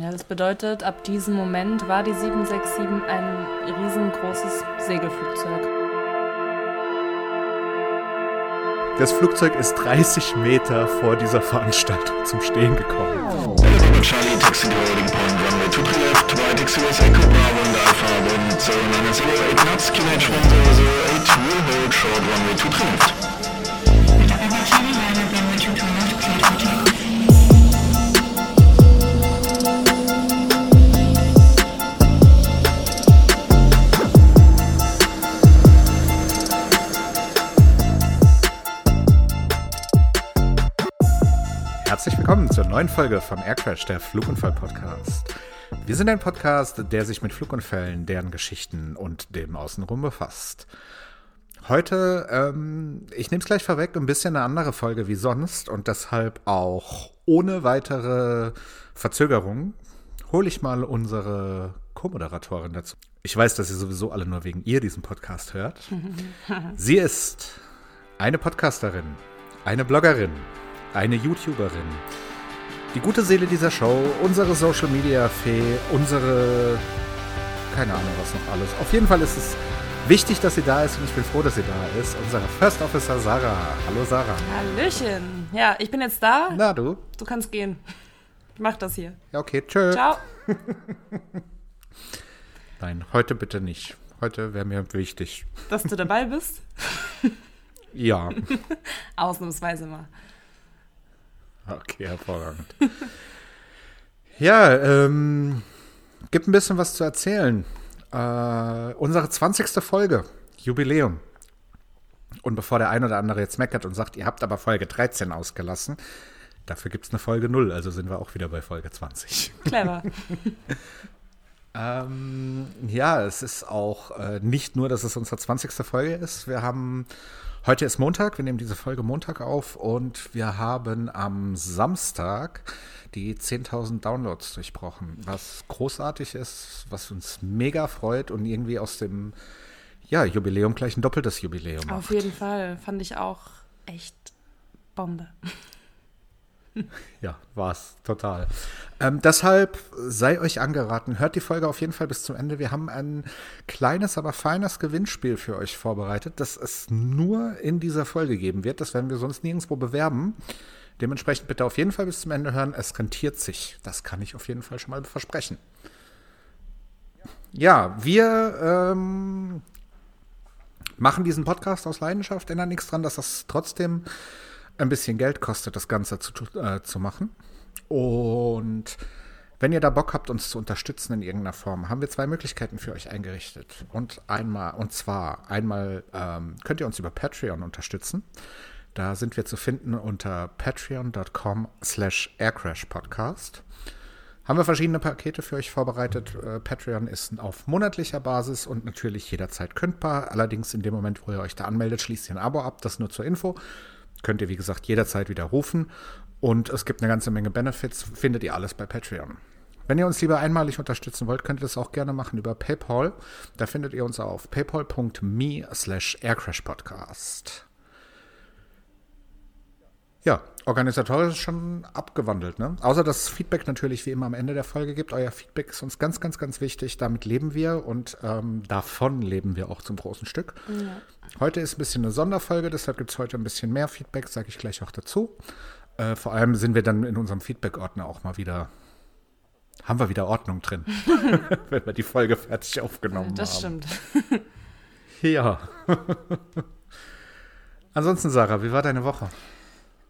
Ja, das bedeutet, ab diesem Moment war die 767 ein riesengroßes Segelflugzeug. Das Flugzeug ist 30 Meter vor dieser Veranstaltung zum Stehen gekommen. Charlie, willkommen zur neuen Folge von Aircrash, der Flugunfall-Podcast. Wir sind ein Podcast, der sich mit Flugunfällen, deren Geschichten und dem Außenrum befasst. Heute, ähm, ich nehme es gleich vorweg, ein bisschen eine andere Folge wie sonst und deshalb auch ohne weitere Verzögerung hole ich mal unsere Co-Moderatorin dazu. Ich weiß, dass ihr sowieso alle nur wegen ihr diesen Podcast hört. Sie ist eine Podcasterin, eine Bloggerin, eine YouTuberin, die gute Seele dieser Show, unsere Social Media Fee, unsere keine Ahnung was noch alles. Auf jeden Fall ist es wichtig, dass sie da ist und ich bin froh, dass sie da ist. Unsere First Officer Sarah. Hallo Sarah. Hallöchen. Ja, ich bin jetzt da. Na du? Du kannst gehen. Ich mach das hier. Ja, okay, tschö. Ciao. Nein, heute bitte nicht. Heute wäre mir wichtig. Dass du dabei bist. Ja, Ausnahmsweise mal. okay, hervorragend. ja, ähm, gibt ein bisschen was zu erzählen. Äh, unsere 20. Folge, Jubiläum. Und bevor der ein oder andere jetzt meckert und sagt, ihr habt aber Folge 13 ausgelassen, dafür gibt es eine Folge 0, also sind wir auch wieder bei Folge 20. Clever. Ähm, ja, es ist auch äh, nicht nur, dass es unsere 20. Folge ist. Wir haben, heute ist Montag, wir nehmen diese Folge Montag auf und wir haben am Samstag die 10.000 Downloads durchbrochen, was großartig ist, was uns mega freut und irgendwie aus dem ja, Jubiläum gleich ein doppeltes Jubiläum Auf macht. jeden Fall. Fand ich auch echt Bombe. Ja, war's, total. Ähm, deshalb sei euch angeraten, hört die Folge auf jeden Fall bis zum Ende. Wir haben ein kleines, aber feines Gewinnspiel für euch vorbereitet, das es nur in dieser Folge geben wird. Das werden wir sonst nirgendwo bewerben. Dementsprechend bitte auf jeden Fall bis zum Ende hören. Es rentiert sich. Das kann ich auf jeden Fall schon mal versprechen. Ja, wir ähm, machen diesen Podcast aus Leidenschaft, ändern nichts dran, dass das trotzdem ein bisschen Geld kostet, das Ganze zu, äh, zu machen. Und wenn ihr da Bock habt, uns zu unterstützen in irgendeiner Form, haben wir zwei Möglichkeiten für euch eingerichtet. Und einmal, und zwar einmal ähm, könnt ihr uns über Patreon unterstützen. Da sind wir zu finden unter patreon.com slash aircrashpodcast. Haben wir verschiedene Pakete für euch vorbereitet. Äh, Patreon ist auf monatlicher Basis und natürlich jederzeit kündbar. Allerdings in dem Moment, wo ihr euch da anmeldet, schließt ihr ein Abo ab. Das nur zur Info. Könnt ihr, wie gesagt, jederzeit widerrufen. Und es gibt eine ganze Menge Benefits. Findet ihr alles bei Patreon. Wenn ihr uns lieber einmalig unterstützen wollt, könnt ihr das auch gerne machen über PayPal. Da findet ihr uns auf paypal.me slash aircrashpodcast. Ja, organisatorisch schon abgewandelt, ne? Außer dass Feedback natürlich wie immer am Ende der Folge gibt. Euer Feedback ist uns ganz, ganz, ganz wichtig. Damit leben wir und ähm, davon leben wir auch zum großen Stück. Heute ist ein bisschen eine Sonderfolge, deshalb gibt es heute ein bisschen mehr Feedback, sage ich gleich auch dazu. Äh, vor allem sind wir dann in unserem Feedback-Ordner auch mal wieder, haben wir wieder Ordnung drin, wenn wir die Folge fertig aufgenommen Das haben. stimmt. Ja. Ansonsten, Sarah, wie war deine Woche?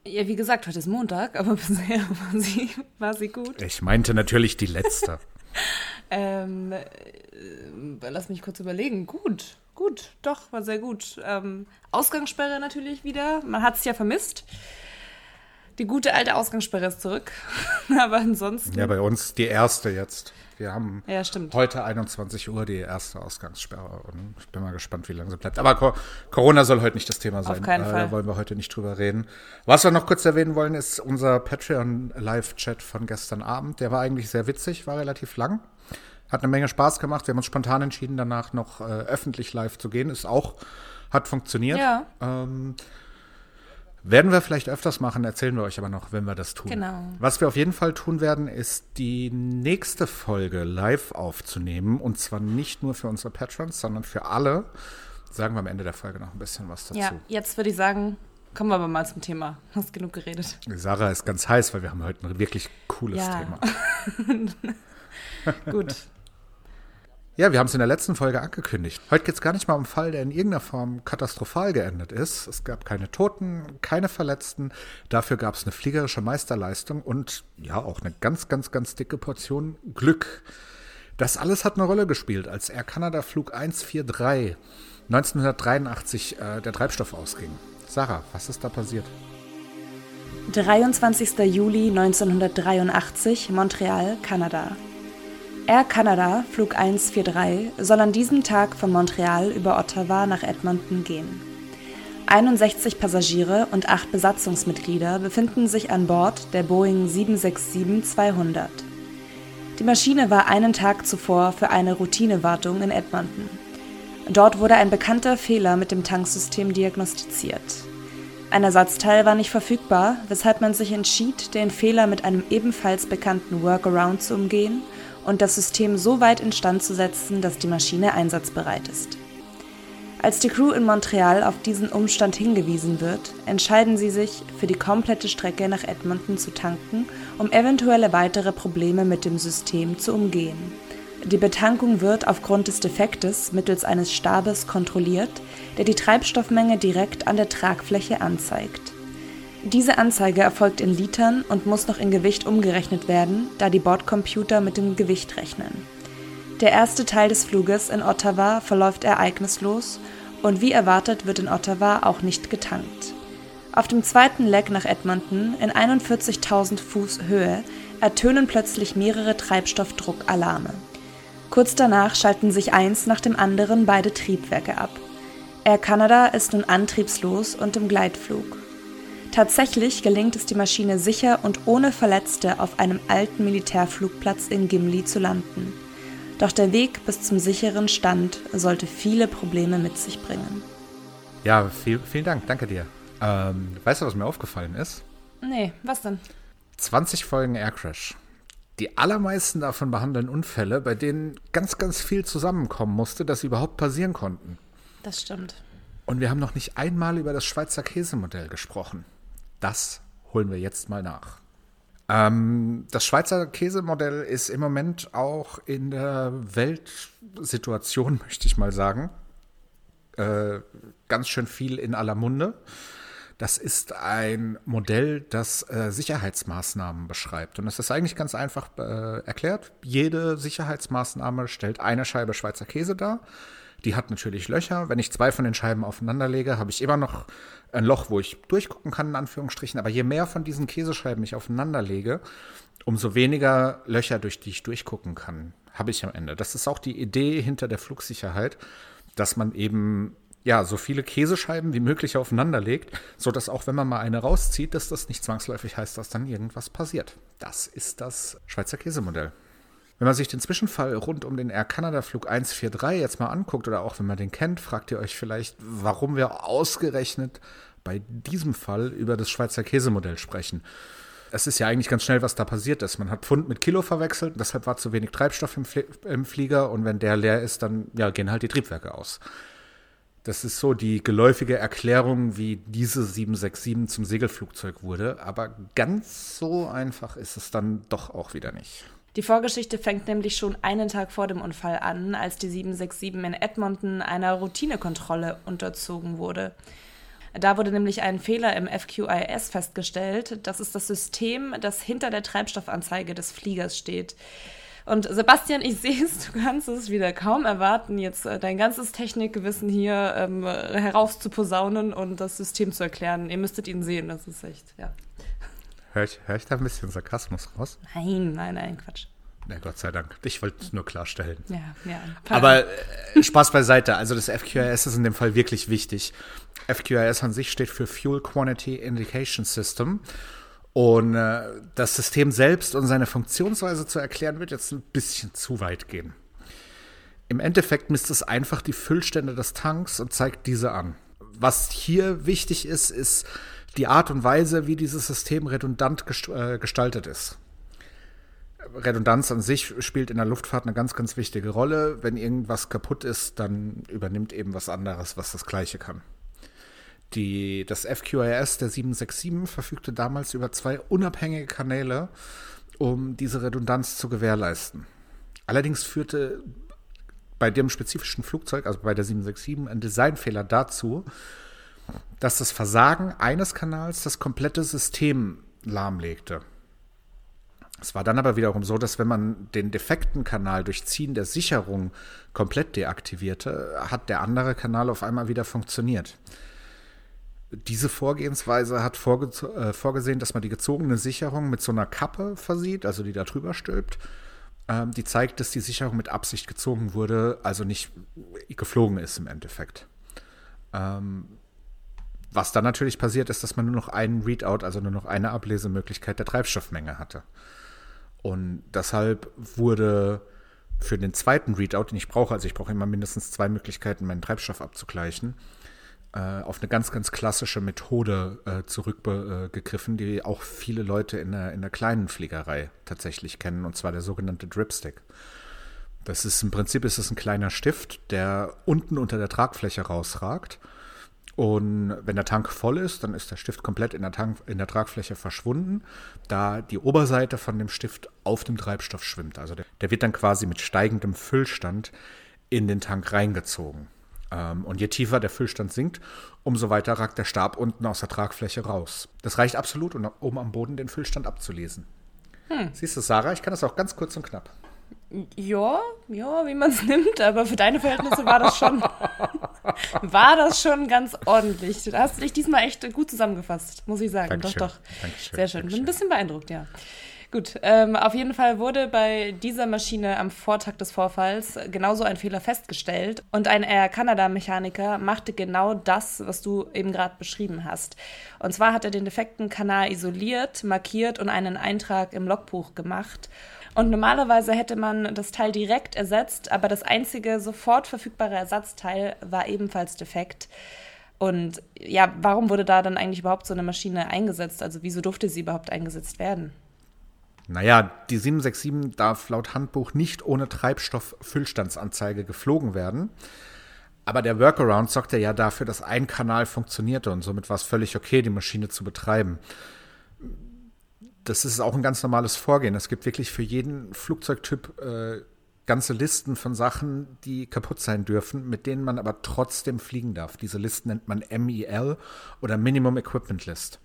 Ja, wie gesagt, heute ist Montag, aber bisher war sie, war sie gut. Ich meinte natürlich die letzte. Ähm, äh, lass mich kurz überlegen. Gut, gut, doch, war sehr gut. Ähm, Ausgangssperre natürlich wieder. Man hat es ja vermisst. Die gute alte Ausgangssperre ist zurück. aber ansonsten. ja, bei uns die erste jetzt. Wir haben Ja, stimmt. heute 21 Uhr die erste Ausgangssperre. Und ich bin mal gespannt, wie lange sie bleibt. Aber Co Corona soll heute nicht das Thema sein. keinen Äh, Fall. Da wollen wir heute nicht drüber reden. Was wir noch kurz erwähnen wollen, ist unser Patreon-Live-Chat von gestern Abend. Der war eigentlich sehr witzig, war relativ lang. Hat eine Menge Spaß gemacht. Wir haben uns spontan entschieden, danach noch äh, öffentlich live zu gehen. Ist auch, hat funktioniert. Ja. Ähm, Werden wir vielleicht öfters machen, erzählen wir euch aber noch, wenn wir das tun. Genau. Was wir auf jeden Fall tun werden, ist die nächste Folge live aufzunehmen. Und zwar nicht nur für unsere Patrons, sondern für alle. Sagen wir am Ende der Folge noch ein bisschen was dazu. Ja, jetzt würde ich sagen, kommen wir aber mal zum Thema. Hast genug geredet. Sarah ist ganz heiß, weil wir haben heute ein wirklich cooles Ja. Thema. Gut. Ja, wir haben es in der letzten Folge angekündigt. Heute geht es gar nicht mal um einen Fall, der in irgendeiner Form katastrophal geendet ist. Es gab keine Toten, keine Verletzten. Dafür gab es eine fliegerische Meisterleistung und ja, auch eine ganz, ganz, ganz dicke Portion Glück. Das alles hat eine Rolle gespielt, als Air Canada Flug 143 1983 äh, der Treibstoff ausging. Sarah, was ist da passiert? 23. Juli 1983, Montreal, Kanada. Air Canada, Flug 143, soll an diesem Tag von Montreal über Ottawa nach Edmonton gehen. 61 Passagiere und 8 Besatzungsmitglieder befinden sich an Bord der Boeing 767-200. Die Maschine war einen Tag zuvor für eine Routinewartung in Edmonton. Dort wurde ein bekannter Fehler mit dem Tanksystem diagnostiziert. Ein Ersatzteil war nicht verfügbar, weshalb man sich entschied, den Fehler mit einem ebenfalls bekannten Workaround zu umgehen und das System so weit instand zu setzen, dass die Maschine einsatzbereit ist. Als die Crew in Montreal auf diesen Umstand hingewiesen wird, entscheiden sie sich, für die komplette Strecke nach Edmonton zu tanken, um eventuelle weitere Probleme mit dem System zu umgehen. Die Betankung wird aufgrund des Defektes mittels eines Stabes kontrolliert, der die Treibstoffmenge direkt an der Tragfläche anzeigt. Diese Anzeige erfolgt in Litern und muss noch in Gewicht umgerechnet werden, da die Bordcomputer mit dem Gewicht rechnen. Der erste Teil des Fluges in Ottawa verläuft ereignislos und wie erwartet wird in Ottawa auch nicht getankt. Auf dem zweiten Leg nach Edmonton in 41.000 Fuß Höhe ertönen plötzlich mehrere Treibstoffdruckalarme. Kurz danach schalten sich eins nach dem anderen beide Triebwerke ab. Air Canada ist nun antriebslos und im Gleitflug. Tatsächlich gelingt es die Maschine sicher und ohne Verletzte auf einem alten Militärflugplatz in Gimli zu landen. Doch der Weg bis zum sicheren Stand sollte viele Probleme mit sich bringen. Ja, viel, vielen Dank, danke dir. Ähm, weißt du, was mir aufgefallen ist? Nee, was denn? 20 Folgen Air Crash. Die allermeisten davon behandeln Unfälle, bei denen ganz, ganz viel zusammenkommen musste, dass sie überhaupt passieren konnten. Das stimmt. Und wir haben noch nicht einmal über das Schweizer Käsemodell gesprochen. Das holen wir jetzt mal nach. Ähm, das Schweizer Käsemodell ist im Moment auch in der Weltsituation, möchte ich mal sagen, äh, ganz schön viel in aller Munde. Das ist ein Modell, das äh, Sicherheitsmaßnahmen beschreibt. Und das ist eigentlich ganz einfach äh, erklärt. Jede Sicherheitsmaßnahme stellt eine Scheibe Schweizer Käse dar. Die hat natürlich Löcher. Wenn ich zwei von den Scheiben aufeinander lege, habe ich immer noch ein Loch, wo ich durchgucken kann, in Anführungsstrichen. Aber je mehr von diesen Käsescheiben ich aufeinander lege, umso weniger Löcher, durch die ich durchgucken kann, habe ich am Ende. Das ist auch die Idee hinter der Flugsicherheit, dass man eben ja, so viele Käsescheiben wie möglich aufeinander legt, sodass auch wenn man mal eine rauszieht, dass das nicht zwangsläufig heißt, dass dann irgendwas passiert. Das ist das Schweizer Käsemodell. Wenn man sich den Zwischenfall rund um den Air Canada Flug 143 jetzt mal anguckt oder auch wenn man den kennt, fragt ihr euch vielleicht, warum wir ausgerechnet bei diesem Fall über das Schweizer Käsemodell sprechen. Es ist ja eigentlich ganz schnell, was da passiert ist. Man hat Pfund mit Kilo verwechselt, deshalb war zu wenig Treibstoff im, Flie im Flieger und wenn der leer ist, dann ja, gehen halt die Triebwerke aus. Das ist so die geläufige Erklärung, wie diese 767 zum Segelflugzeug wurde. Aber ganz so einfach ist es dann doch auch wieder nicht. Die Vorgeschichte fängt nämlich schon einen Tag vor dem Unfall an, als die 767 in Edmonton einer Routinekontrolle unterzogen wurde. Da wurde nämlich ein Fehler im FQIS festgestellt. Das ist das System, das hinter der Treibstoffanzeige des Fliegers steht. Und Sebastian, ich sehe es, du kannst es wieder kaum erwarten, jetzt äh, dein ganzes Technikgewissen hier ähm, herauszuposaunen und das System zu erklären. Ihr müsstet ihn sehen, das ist echt, ja. Hör ich, hör ich da ein bisschen Sarkasmus raus? Nein, nein, nein, Quatsch. Na Gott sei Dank. Ich wollte es nur klarstellen. Ja, ja. Aber äh, Spaß beiseite. Also das FQIS ist in dem Fall wirklich wichtig. FQIS an sich steht für Fuel Quantity Indication System. Und äh, das System selbst und seine Funktionsweise zu erklären, wird jetzt ein bisschen zu weit gehen. Im Endeffekt misst es einfach die Füllstände des Tanks und zeigt diese an. Was hier wichtig ist, ist die Art und Weise, wie dieses System redundant äh, gestaltet ist. Redundanz an sich spielt in der Luftfahrt eine ganz, ganz wichtige Rolle. Wenn irgendwas kaputt ist, dann übernimmt eben was anderes, was das Gleiche kann. Die, das FQIS der 767 verfügte damals über zwei unabhängige Kanäle, um diese Redundanz zu gewährleisten. Allerdings führte bei dem spezifischen Flugzeug, also bei der 767, ein Designfehler dazu, dass das Versagen eines Kanals das komplette System lahmlegte. Es war dann aber wiederum so, dass wenn man den defekten Kanal durch Ziehen der Sicherung komplett deaktivierte, hat der andere Kanal auf einmal wieder funktioniert. Diese Vorgehensweise hat äh, vorgesehen, dass man die gezogene Sicherung mit so einer Kappe versieht, also die da drüber stülpt, ähm, die zeigt, dass die Sicherung mit Absicht gezogen wurde, also nicht geflogen ist im Endeffekt. Ähm, was dann natürlich passiert ist, dass man nur noch einen Readout, also nur noch eine Ablesemöglichkeit der Treibstoffmenge hatte. Und deshalb wurde für den zweiten Readout, den ich brauche, also ich brauche immer mindestens zwei Möglichkeiten, meinen Treibstoff abzugleichen, äh, auf eine ganz, ganz klassische Methode äh, zurückgegriffen, die auch viele Leute in der, in der kleinen Fliegerei tatsächlich kennen, und zwar der sogenannte Dripstick. Das ist im Prinzip ist es ein kleiner Stift, der unten unter der Tragfläche rausragt und wenn der Tank voll ist, dann ist der Stift komplett in der, Tank, in der Tragfläche verschwunden, da die Oberseite von dem Stift auf dem Treibstoff schwimmt. Also der, der wird dann quasi mit steigendem Füllstand in den Tank reingezogen. Ähm, und je tiefer der Füllstand sinkt, umso weiter ragt der Stab unten aus der Tragfläche raus. Das reicht absolut, um oben am Boden den Füllstand abzulesen. Hm. Siehst du, Sarah, ich kann das auch ganz kurz und knapp. Ja, ja, wie man es nimmt, aber für deine Verhältnisse war das schon, war das schon ganz ordentlich. Da hast du dich diesmal echt gut zusammengefasst, muss ich sagen. Dankeschön. Doch, doch. Dankeschön. Sehr schön. Bin Dankeschön. ein bisschen beeindruckt, ja. Gut, ähm, auf jeden Fall wurde bei dieser Maschine am Vortag des Vorfalls genauso ein Fehler festgestellt und ein Air Canada-Mechaniker machte genau das, was du eben gerade beschrieben hast. Und zwar hat er den defekten Kanal isoliert, markiert und einen Eintrag im Logbuch gemacht. Und normalerweise hätte man das Teil direkt ersetzt, aber das einzige sofort verfügbare Ersatzteil war ebenfalls defekt. Und ja, warum wurde da dann eigentlich überhaupt so eine Maschine eingesetzt? Also wieso durfte sie überhaupt eingesetzt werden? Naja, die 767 darf laut Handbuch nicht ohne Treibstofffüllstandsanzeige geflogen werden. Aber der Workaround sorgte ja dafür, dass ein Kanal funktionierte und somit war es völlig okay, die Maschine zu betreiben. Das ist auch ein ganz normales Vorgehen. Es gibt wirklich für jeden Flugzeugtyp äh, ganze Listen von Sachen, die kaputt sein dürfen, mit denen man aber trotzdem fliegen darf. Diese Listen nennt man MEL oder Minimum Equipment List.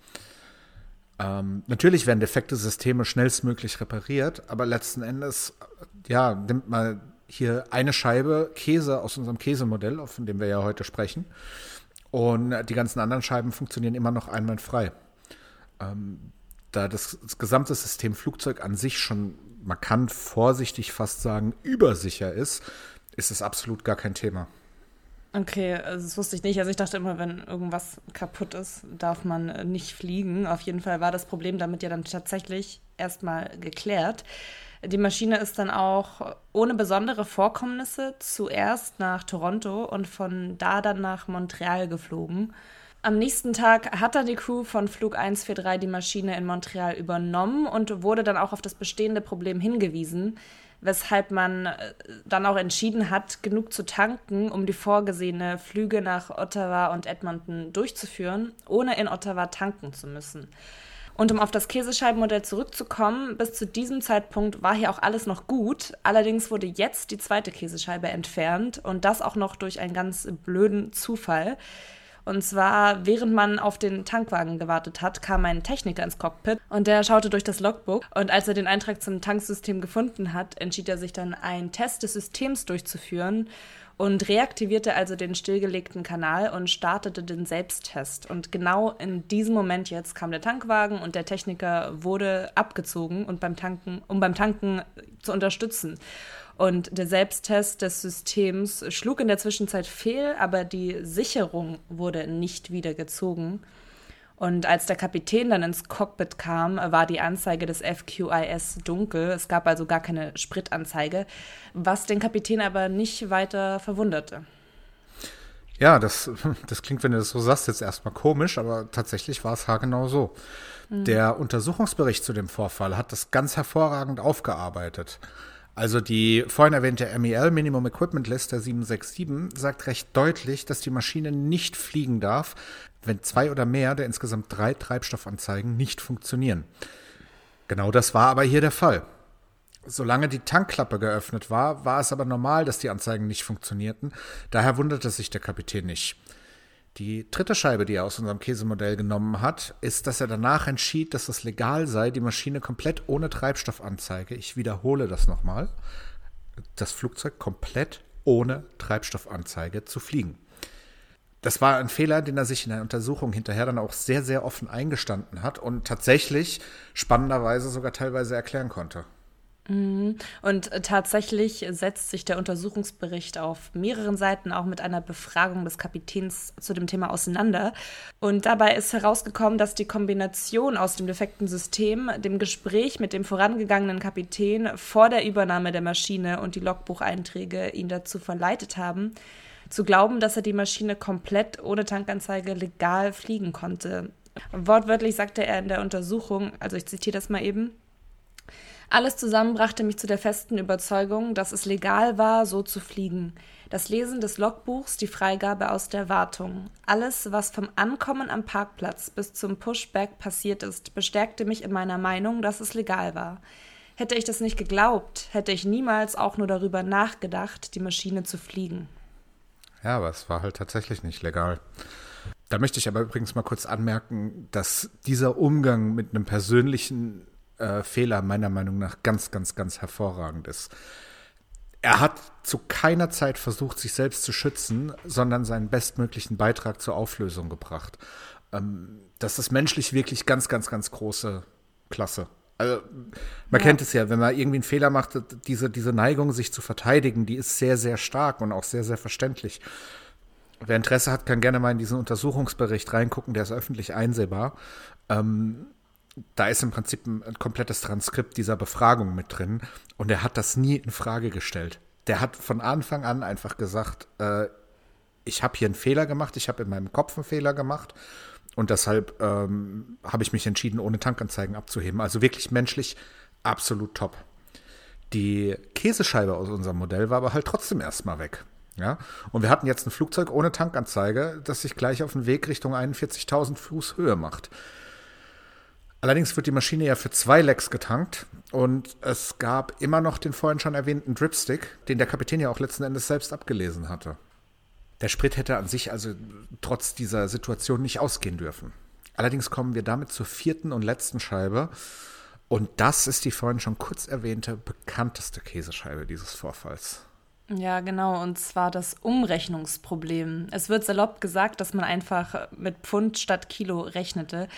Ähm, natürlich werden defekte Systeme schnellstmöglich repariert, aber letzten Endes, ja, nimmt mal hier eine Scheibe Käse aus unserem Käsemodell, von dem wir ja heute sprechen, und die ganzen anderen Scheiben funktionieren immer noch einwandfrei. Ähm, da das, das gesamte System Flugzeug an sich schon, man kann vorsichtig fast sagen, übersicher ist, ist es absolut gar kein Thema. Okay, also das wusste ich nicht. Also ich dachte immer, wenn irgendwas kaputt ist, darf man nicht fliegen. Auf jeden Fall war das Problem damit ja dann tatsächlich erstmal geklärt. Die Maschine ist dann auch ohne besondere Vorkommnisse zuerst nach Toronto und von da dann nach Montreal geflogen. Am nächsten Tag hat dann die Crew von Flug 143 die Maschine in Montreal übernommen und wurde dann auch auf das bestehende Problem hingewiesen, weshalb man äh, dann auch entschieden hat, genug zu tanken, um die vorgesehene Flüge nach Ottawa und Edmonton durchzuführen, ohne in Ottawa tanken zu müssen. Und um auf das Käsescheibenmodell zurückzukommen, bis zu diesem Zeitpunkt war hier auch alles noch gut. Allerdings wurde jetzt die zweite Käsescheibe entfernt und das auch noch durch einen ganz blöden Zufall. Und zwar, während man auf den Tankwagen gewartet hat, kam ein Techniker ins Cockpit und der schaute durch das Logbook. Und als er den Eintrag zum Tanksystem gefunden hat, entschied er sich dann, einen Test des Systems durchzuführen und reaktivierte also den stillgelegten Kanal und startete den Selbsttest. Und genau in diesem Moment jetzt kam der Tankwagen und der Techniker wurde abgezogen und beim Tanken, um beim Tanken zu unterstützen. Und der Selbsttest des Systems schlug in der Zwischenzeit fehl, aber die Sicherung wurde nicht wieder gezogen. Und als der Kapitän dann ins Cockpit kam, war die Anzeige des FQIS dunkel. Es gab also gar keine Spritanzeige, was den Kapitän aber nicht weiter verwunderte. Ja, das, das klingt, wenn du das so sagst, jetzt erstmal komisch, aber tatsächlich war es haargenau so. Der Untersuchungsbericht zu dem Vorfall hat das ganz hervorragend aufgearbeitet. Also die vorhin erwähnte MEL, Minimum Equipment List der 767, sagt recht deutlich, dass die Maschine nicht fliegen darf, wenn zwei oder mehr der insgesamt drei Treibstoffanzeigen nicht funktionieren. Genau das war aber hier der Fall. Solange die Tankklappe geöffnet war, war es aber normal, dass die Anzeigen nicht funktionierten. Daher wunderte sich der Kapitän nicht. Die dritte Scheibe, die er aus unserem Käsemodell genommen hat, ist, dass er danach entschied, dass es legal sei, die Maschine komplett ohne Treibstoffanzeige, ich wiederhole das nochmal, das Flugzeug komplett ohne Treibstoffanzeige zu fliegen. Das war ein Fehler, den er sich in der Untersuchung hinterher dann auch sehr, sehr offen eingestanden hat und tatsächlich spannenderweise sogar teilweise erklären konnte. Und äh, tatsächlich setzt sich der Untersuchungsbericht auf mehreren Seiten auch mit einer Befragung des Kapitäns zu dem Thema auseinander. Und dabei ist herausgekommen, dass die Kombination aus dem defekten System, dem Gespräch mit dem vorangegangenen Kapitän vor der Übernahme der Maschine und die Logbucheinträge ihn dazu verleitet haben, zu glauben, dass er die Maschine komplett ohne Tankanzeige legal fliegen konnte. Wortwörtlich sagte er in der Untersuchung, also ich zitiere das mal eben, alles zusammen brachte mich zu der festen Überzeugung, dass es legal war, so zu fliegen. Das Lesen des Logbuchs, die Freigabe aus der Wartung. Alles, was vom Ankommen am Parkplatz bis zum Pushback passiert ist, bestärkte mich in meiner Meinung, dass es legal war. Hätte ich das nicht geglaubt, hätte ich niemals auch nur darüber nachgedacht, die Maschine zu fliegen. Ja, aber es war halt tatsächlich nicht legal. Da möchte ich aber übrigens mal kurz anmerken, dass dieser Umgang mit einem persönlichen äh, Fehler meiner Meinung nach ganz, ganz, ganz hervorragend ist. Er hat zu keiner Zeit versucht, sich selbst zu schützen, sondern seinen bestmöglichen Beitrag zur Auflösung gebracht. Ähm, das ist menschlich wirklich ganz, ganz, ganz große Klasse. Also, man Ja. kennt es ja, wenn man irgendwie einen Fehler macht, diese, diese Neigung, sich zu verteidigen, die ist sehr, sehr stark und auch sehr, sehr verständlich. Wer Interesse hat, kann gerne mal in diesen Untersuchungsbericht reingucken, der ist öffentlich einsehbar. Ähm, da ist im Prinzip ein, ein komplettes Transkript dieser Befragung mit drin und er hat das nie in Frage gestellt. Der hat von Anfang an einfach gesagt, äh, ich habe hier einen Fehler gemacht, ich habe in meinem Kopf einen Fehler gemacht und deshalb ähm, habe ich mich entschieden, ohne Tankanzeigen abzuheben. Also wirklich menschlich absolut top. Die Käsescheibe aus unserem Modell war aber halt trotzdem erstmal weg. Ja? Und wir hatten jetzt ein Flugzeug ohne Tankanzeige, das sich gleich auf den Weg Richtung 41.000 Fuß Höhe macht. Allerdings wird die Maschine ja für zwei Lecks getankt und es gab immer noch den vorhin schon erwähnten Dripstick, den der Kapitän ja auch letzten Endes selbst abgelesen hatte. Der Sprit hätte an sich also trotz dieser Situation nicht ausgehen dürfen. Allerdings kommen wir damit zur vierten und letzten Scheibe. Und das ist die vorhin schon kurz erwähnte bekannteste Käsescheibe dieses Vorfalls. Ja, genau, und zwar das Umrechnungsproblem. Es wird salopp gesagt, dass man einfach mit Pfund statt Kilo rechnete.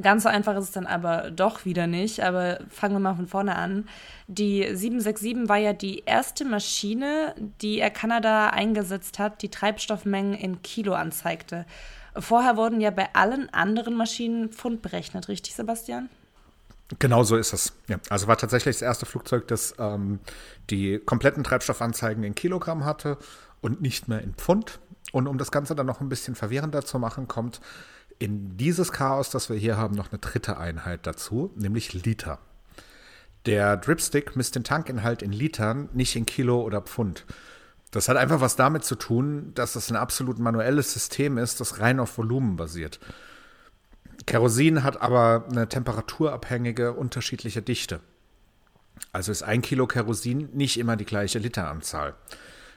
Ganz so einfach ist es dann aber doch wieder nicht. Aber fangen wir mal von vorne an. Die 767 war ja die erste Maschine, die Air Canada eingesetzt hat, die Treibstoffmengen in Kilo anzeigte. Vorher wurden ja bei allen anderen Maschinen Pfund berechnet, richtig, Sebastian? Genau so ist es. Ja, also war tatsächlich das erste Flugzeug, das ähm, die kompletten Treibstoffanzeigen in Kilogramm hatte und nicht mehr in Pfund. Und um das Ganze dann noch ein bisschen verwirrender zu machen, kommt in dieses Chaos, das wir hier haben, noch eine dritte Einheit dazu, nämlich Liter. Der Dripstick misst den Tankinhalt in Litern, nicht in Kilo oder Pfund. Das hat einfach was damit zu tun, dass es ein absolut manuelles System ist, das rein auf Volumen basiert. Kerosin hat aber eine temperaturabhängige unterschiedliche Dichte. Also ist ein Kilo Kerosin nicht immer die gleiche Literanzahl.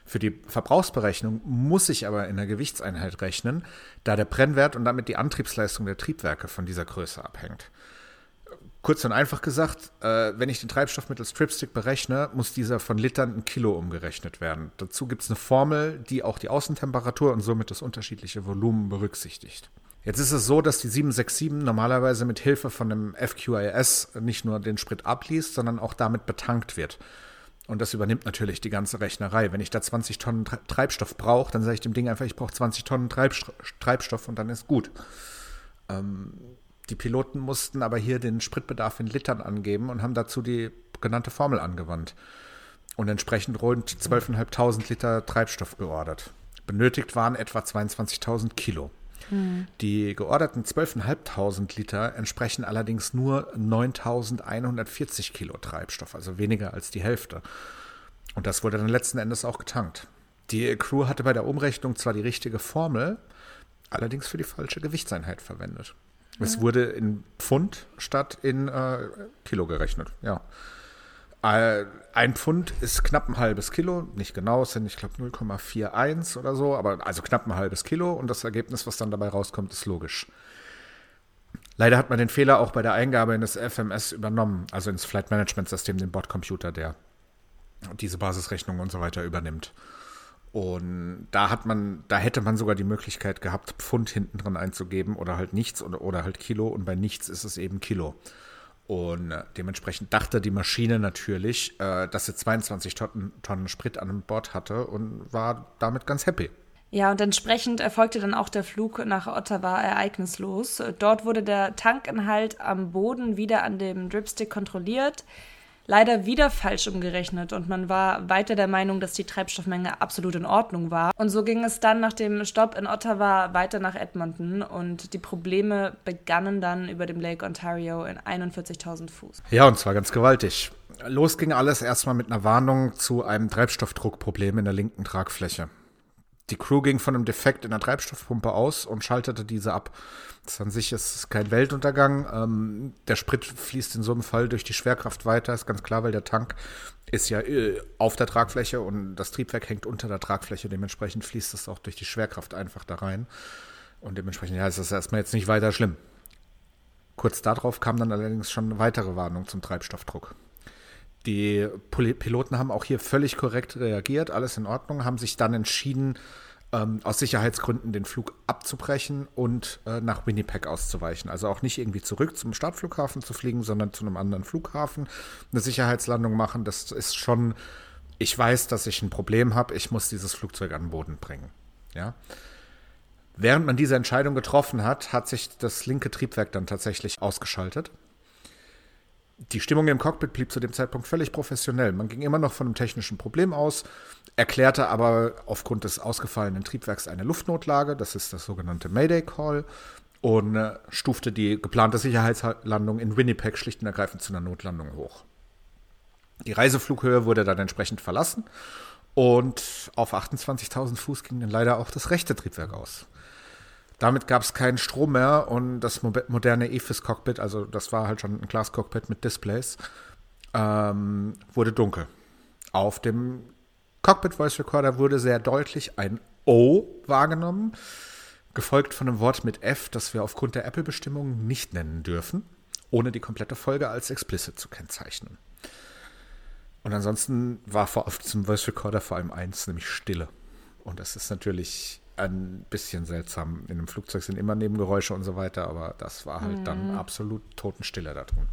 Für die Verbrauchsberechnung muss ich aber in der Gewichtseinheit rechnen, da der Brennwert und damit die Antriebsleistung der Triebwerke von dieser Größe abhängt. Kurz und einfach gesagt, äh, wenn ich den Treibstoff mittels Tripstick berechne, muss dieser von Litern in Kilo umgerechnet werden. Dazu gibt es eine Formel, die auch die Außentemperatur und somit das unterschiedliche Volumen berücksichtigt. Jetzt ist es so, dass die 767 normalerweise mit Hilfe von dem FQIS nicht nur den Sprit abliest, sondern auch damit betankt wird. Und das übernimmt natürlich die ganze Rechnerei. Wenn ich da 20 Tonnen Tre- Treibstoff brauche, dann sage ich dem Ding einfach, ich brauche 20 Tonnen Treibst Treibstoff und dann ist gut. Ähm, die Piloten mussten aber hier den Spritbedarf in Litern angeben und haben dazu die genannte Formel angewandt. Und entsprechend rund 12.500 Liter Treibstoff geordert. Benötigt waren etwa 22.000 Kilo. Die georderten 12.500 Liter entsprechen allerdings nur 9.140 Kilo Treibstoff, also weniger als die Hälfte. Und das wurde dann letzten Endes auch getankt. Die Crew hatte bei der Umrechnung zwar die richtige Formel, allerdings für die falsche Gewichtseinheit verwendet. Es wurde in Pfund statt in äh, Kilo gerechnet, ja. Äh, Ein Pfund ist knapp ein halbes Kilo, nicht genau, es sind, ich glaube, 0,41 oder so, aber also knapp ein halbes Kilo und das Ergebnis, was dann dabei rauskommt, ist logisch. Leider hat man den Fehler auch bei der Eingabe in das FMS übernommen, also ins Flight Management System, den Bordcomputer, der diese Basisrechnung und so weiter übernimmt. Und da hat man, da hätte man sogar die Möglichkeit gehabt, Pfund hinten dran einzugeben oder halt nichts oder, oder halt Kilo und bei nichts ist es eben Kilo. Und äh, dementsprechend dachte die Maschine natürlich, äh, dass sie 22 Tonnen, Tonnen Sprit an Bord hatte und war damit ganz happy. Ja, und entsprechend erfolgte dann auch der Flug nach Ottawa ereignislos. Dort wurde der Tankinhalt am Boden wieder an dem Dripstick kontrolliert. Leider wieder falsch umgerechnet und man war weiter der Meinung, dass die Treibstoffmenge absolut in Ordnung war. Und so ging es dann nach dem Stopp in Ottawa weiter nach Edmonton und die Probleme begannen dann über dem Lake Ontario in 41.000 Fuß. Ja, und zwar ganz gewaltig. Los ging alles erstmal mit einer Warnung zu einem Treibstoffdruckproblem in der linken Tragfläche. Die Crew ging von einem Defekt in der Treibstoffpumpe aus und schaltete diese ab. Das an sich ist kein Weltuntergang. Ähm, der Sprit fließt in so einem Fall durch die Schwerkraft weiter, ist ganz klar, weil der Tank ist ja äh, auf der Tragfläche und das Triebwerk hängt unter der Tragfläche. Dementsprechend fließt es auch durch die Schwerkraft einfach da rein. Und dementsprechend ja, ist das erstmal jetzt nicht weiter schlimm. Kurz darauf kam dann allerdings schon eine weitere Warnung zum Treibstoffdruck. Die Piloten haben auch hier völlig korrekt reagiert, alles in Ordnung, haben sich dann entschieden, ähm, aus Sicherheitsgründen den Flug abzubrechen und äh, nach Winnipeg auszuweichen. Also auch nicht irgendwie zurück zum Startflughafen zu fliegen, sondern zu einem anderen Flughafen eine Sicherheitslandung machen. Das ist schon, ich weiß, dass ich ein Problem habe, ich muss dieses Flugzeug an den Boden bringen. Ja. Während man diese Entscheidung getroffen hat, hat sich das linke Triebwerk dann tatsächlich ausgeschaltet. Die Stimmung im Cockpit blieb zu dem Zeitpunkt völlig professionell. Man ging immer noch von einem technischen Problem aus, erklärte aber aufgrund des ausgefallenen Triebwerks eine Luftnotlage, das ist das sogenannte Mayday Call, und äh, stufte die geplante Sicherheitslandung in Winnipeg schlicht und ergreifend zu einer Notlandung hoch. Die Reiseflughöhe wurde dann entsprechend verlassen und auf 28.000 Fuß ging dann leider auch das rechte Triebwerk aus. Damit gab es keinen Strom mehr und das mo moderne EFIS-Cockpit, also das war halt schon ein Glas-Cockpit mit Displays, ähm, wurde dunkel. Auf dem Cockpit Voice Recorder wurde sehr deutlich ein O wahrgenommen, gefolgt von einem Wort mit F, das wir aufgrund der Apple-Bestimmungen nicht nennen dürfen, ohne die komplette Folge als explicit zu kennzeichnen. Und ansonsten war vor, auf diesem Voice Recorder vor allem eins, nämlich Stille. Und das ist natürlich ein bisschen seltsam. In einem Flugzeug sind immer Nebengeräusche und so weiter, aber das war halt dann absolut Totenstille da drin.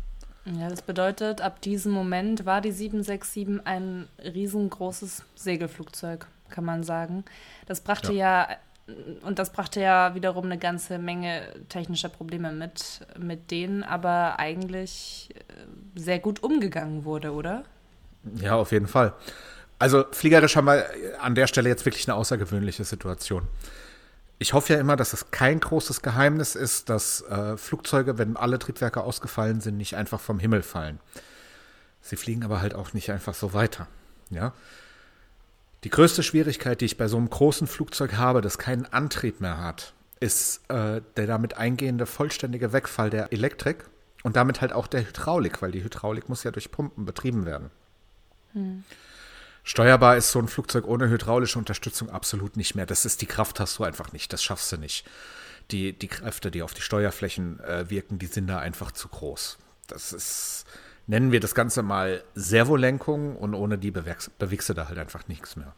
Ja, das bedeutet, ab diesem Moment war die 767 ein riesengroßes Segelflugzeug, kann man sagen. Das brachte ja, und das brachte ja wiederum eine ganze Menge technischer Probleme mit, mit denen aber eigentlich äh, sehr gut umgegangen wurde, oder? Ja, auf jeden Fall. Also fliegerisch haben wir an der Stelle jetzt wirklich eine außergewöhnliche Situation. Ich hoffe ja immer, dass es kein großes Geheimnis ist, dass äh, Flugzeuge, wenn alle Triebwerke ausgefallen sind, nicht einfach vom Himmel fallen. Sie fliegen aber halt auch nicht einfach so weiter. Ja. Die größte Schwierigkeit, die ich bei so einem großen Flugzeug habe, das keinen Antrieb mehr hat, ist äh, der damit eingehende vollständige Wegfall der Elektrik und damit halt auch der Hydraulik, weil die Hydraulik muss ja durch Pumpen betrieben werden. Steuerbar ist so ein Flugzeug ohne hydraulische Unterstützung absolut nicht mehr. Das ist die Kraft hast du einfach nicht. Das schaffst du nicht. Die, die Kräfte, die auf die Steuerflächen äh, wirken, die sind da einfach zu groß. Das ist, nennen wir das Ganze mal Servolenkung und ohne die bewegst, du da halt einfach nichts mehr.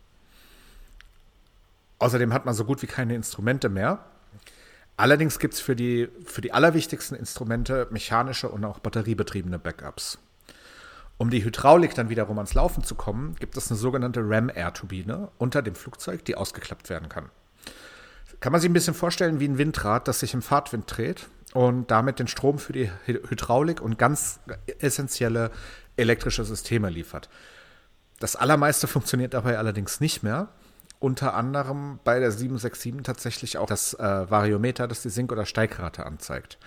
Außerdem hat man so gut wie keine Instrumente mehr. Allerdings gibt es für die, für die allerwichtigsten Instrumente mechanische und auch batteriebetriebene Backups. Um die Hydraulik dann wiederum ans Laufen zu kommen, gibt es eine sogenannte Ram-Air-Turbine unter dem Flugzeug, die ausgeklappt werden kann. Kann man sich ein bisschen vorstellen wie ein Windrad, das sich im Fahrtwind dreht und damit den Strom für die Hy- Hydraulik und ganz essentielle elektrische Systeme liefert. Das allermeiste funktioniert dabei allerdings nicht mehr unter anderem bei der 767 tatsächlich auch das äh, Variometer, das die Sink- oder Steigrate anzeigt.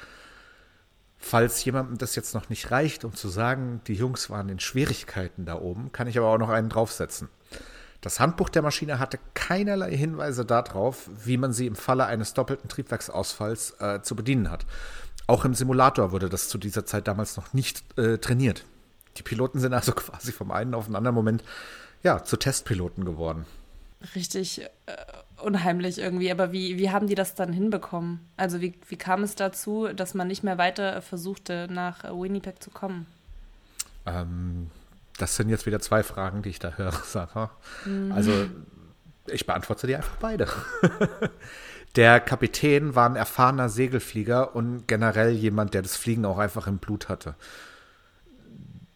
Falls jemandem das jetzt noch nicht reicht, um zu sagen, die Jungs waren in Schwierigkeiten da oben, kann ich aber auch noch einen draufsetzen. Das Handbuch der Maschine hatte keinerlei Hinweise darauf, wie man sie im Falle eines doppelten Triebwerksausfalls äh, zu bedienen hat. Auch im Simulator wurde das zu dieser Zeit damals noch nicht äh, trainiert. Die Piloten sind also quasi vom einen auf den anderen Moment ja, zu Testpiloten geworden. Richtig äh, unheimlich irgendwie. Aber wie, wie haben die das dann hinbekommen? Also wie, wie kam es dazu, dass man nicht mehr weiter versuchte, nach Winnipeg zu kommen? Ähm, das sind jetzt wieder zwei Fragen, die ich da höre, Sarah. Also ich beantworte dir einfach beide. Der Kapitän war ein erfahrener Segelflieger und generell jemand, der das Fliegen auch einfach im Blut hatte.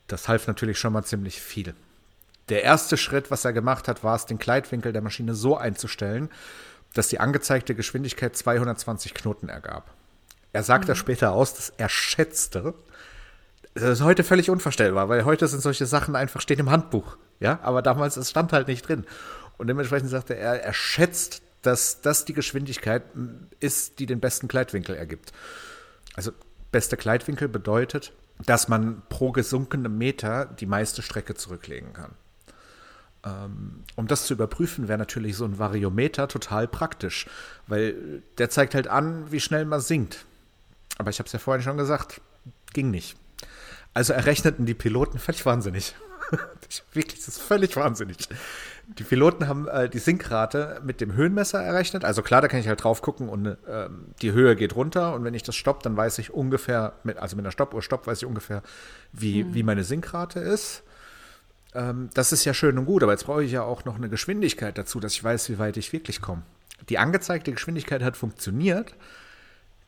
Das half natürlich schon mal ziemlich viel. Der erste Schritt, was er gemacht hat, war es, den Gleitwinkel der Maschine so einzustellen, dass die angezeigte Geschwindigkeit 220 Knoten ergab. Er sagt das später aus, dass er schätzte. Das ist heute völlig unvorstellbar, weil heute sind solche Sachen einfach stehen im Handbuch. Ja, aber damals es stand halt nicht drin. Und dementsprechend sagte er, er schätzt, dass das die Geschwindigkeit ist, die den besten Gleitwinkel ergibt. Also beste Gleitwinkel bedeutet, dass man pro gesunkenem Meter die meiste Strecke zurücklegen kann. Ähm, um das zu überprüfen, wäre natürlich so ein Variometer total praktisch, weil der zeigt halt an, wie schnell man sinkt. Aber ich habe es ja vorhin schon gesagt, ging nicht. Also errechneten die Piloten völlig wahnsinnig. Wirklich, das ist völlig wahnsinnig. Die Piloten haben äh, die Sinkrate mit dem Höhenmesser errechnet. Also klar, da kann ich halt drauf gucken und ähm, die Höhe geht runter. Und wenn ich das stopp, dann weiß ich ungefähr, mit, also mit einer Stoppuhr stopp, weiß ich ungefähr, wie, wie meine Sinkrate ist. Ähm, das ist ja schön und gut, aber jetzt brauche ich ja auch noch eine Geschwindigkeit dazu, dass ich weiß, wie weit ich wirklich komme. Die angezeigte Geschwindigkeit hat funktioniert,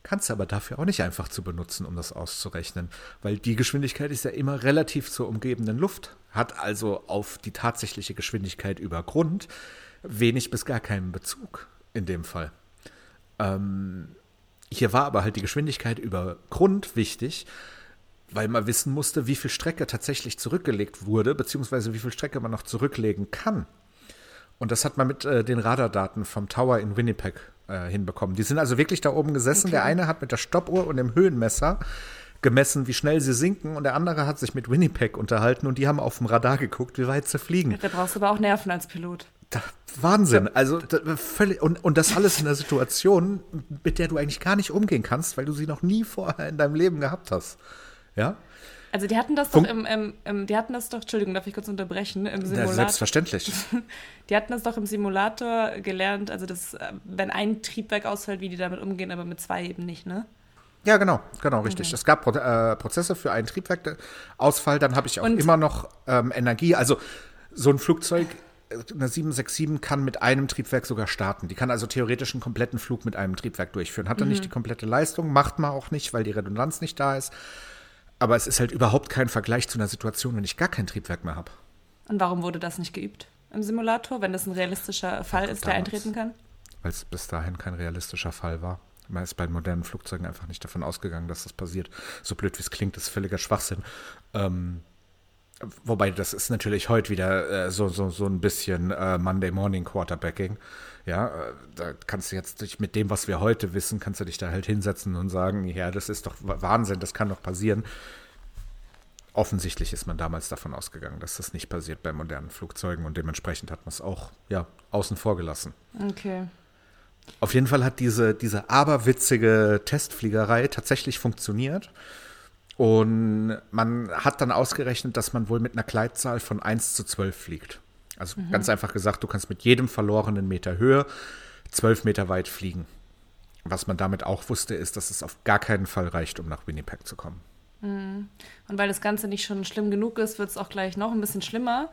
kannst du aber dafür auch nicht einfach zu benutzen, um das auszurechnen, weil die Geschwindigkeit ist ja immer relativ zur umgebenden Luft, hat also auf die tatsächliche Geschwindigkeit über Grund wenig bis gar keinen Bezug in dem Fall. Ähm, hier war aber halt die Geschwindigkeit über Grund wichtig, weil man wissen musste, wie viel Strecke tatsächlich zurückgelegt wurde, beziehungsweise wie viel Strecke man noch zurücklegen kann. Und das hat man mit äh, den Radardaten vom Tower in Winnipeg äh, hinbekommen. Die sind also wirklich da oben gesessen. Der eine hat mit der Stoppuhr und dem Höhenmesser gemessen, wie schnell sie sinken, und der andere hat sich mit Winnipeg unterhalten und die haben auf dem Radar geguckt, wie weit sie fliegen. Da brauchst du aber auch Nerven als Pilot. Da, Wahnsinn. Also da, völlig und, und das alles in einer Situation, mit der du eigentlich gar nicht umgehen kannst, weil du sie noch nie vorher in deinem Leben gehabt hast. Ja? Also die hatten das Fun- doch im, im, im, die hatten das doch, Entschuldigung, darf ich kurz unterbrechen, im Simulator. selbstverständlich. Die hatten das doch im Simulator gelernt, also das, äh, wenn ein Triebwerk ausfällt, wie die damit umgehen, aber mit zwei eben nicht, ne? Ja, genau, genau, richtig. Es gab Pro äh, Prozesse für einen Triebwerkausfall, dann habe ich auch Und- immer noch ähm, Energie. Also so ein Flugzeug, äh, eine 767 kann mit einem Triebwerk sogar starten. Die kann also theoretisch einen kompletten Flug mit einem Triebwerk durchführen. Hat dann nicht die komplette Leistung, macht man auch nicht, weil die Redundanz nicht da ist. Aber es ist halt überhaupt kein Vergleich zu einer Situation, wenn ich gar kein Triebwerk mehr habe. Und warum wurde das nicht geübt im Simulator, wenn das ein realistischer Fall ist, der eintreten kann? Weil es bis dahin kein realistischer Fall war. Man ist bei modernen Flugzeugen einfach nicht davon ausgegangen, dass das passiert. So blöd wie es klingt, ist völliger Schwachsinn. Ähm, wobei das ist natürlich heute wieder äh, so, so, so ein bisschen äh, Monday Morning Quarterbacking. Ja, äh, da kannst du jetzt dich mit dem, was wir heute wissen, kannst du dich da halt hinsetzen und sagen, ja, das ist doch Wahnsinn, das kann doch passieren. Offensichtlich ist man damals davon ausgegangen, dass das nicht passiert bei modernen Flugzeugen und dementsprechend hat man es auch ja, außen vor gelassen. Okay. Auf jeden Fall hat diese, diese aberwitzige Testfliegerei tatsächlich funktioniert. Und man hat dann ausgerechnet, dass man wohl mit einer Gleitzahl von 1 zu 12 fliegt. Also ganz einfach gesagt, du kannst mit jedem verlorenen Meter Höhe 12 Meter weit fliegen. Was man damit auch wusste, ist, dass es auf gar keinen Fall reicht, um nach Winnipeg zu kommen. Und weil das Ganze nicht schon schlimm genug ist, wird es auch gleich noch ein bisschen schlimmer.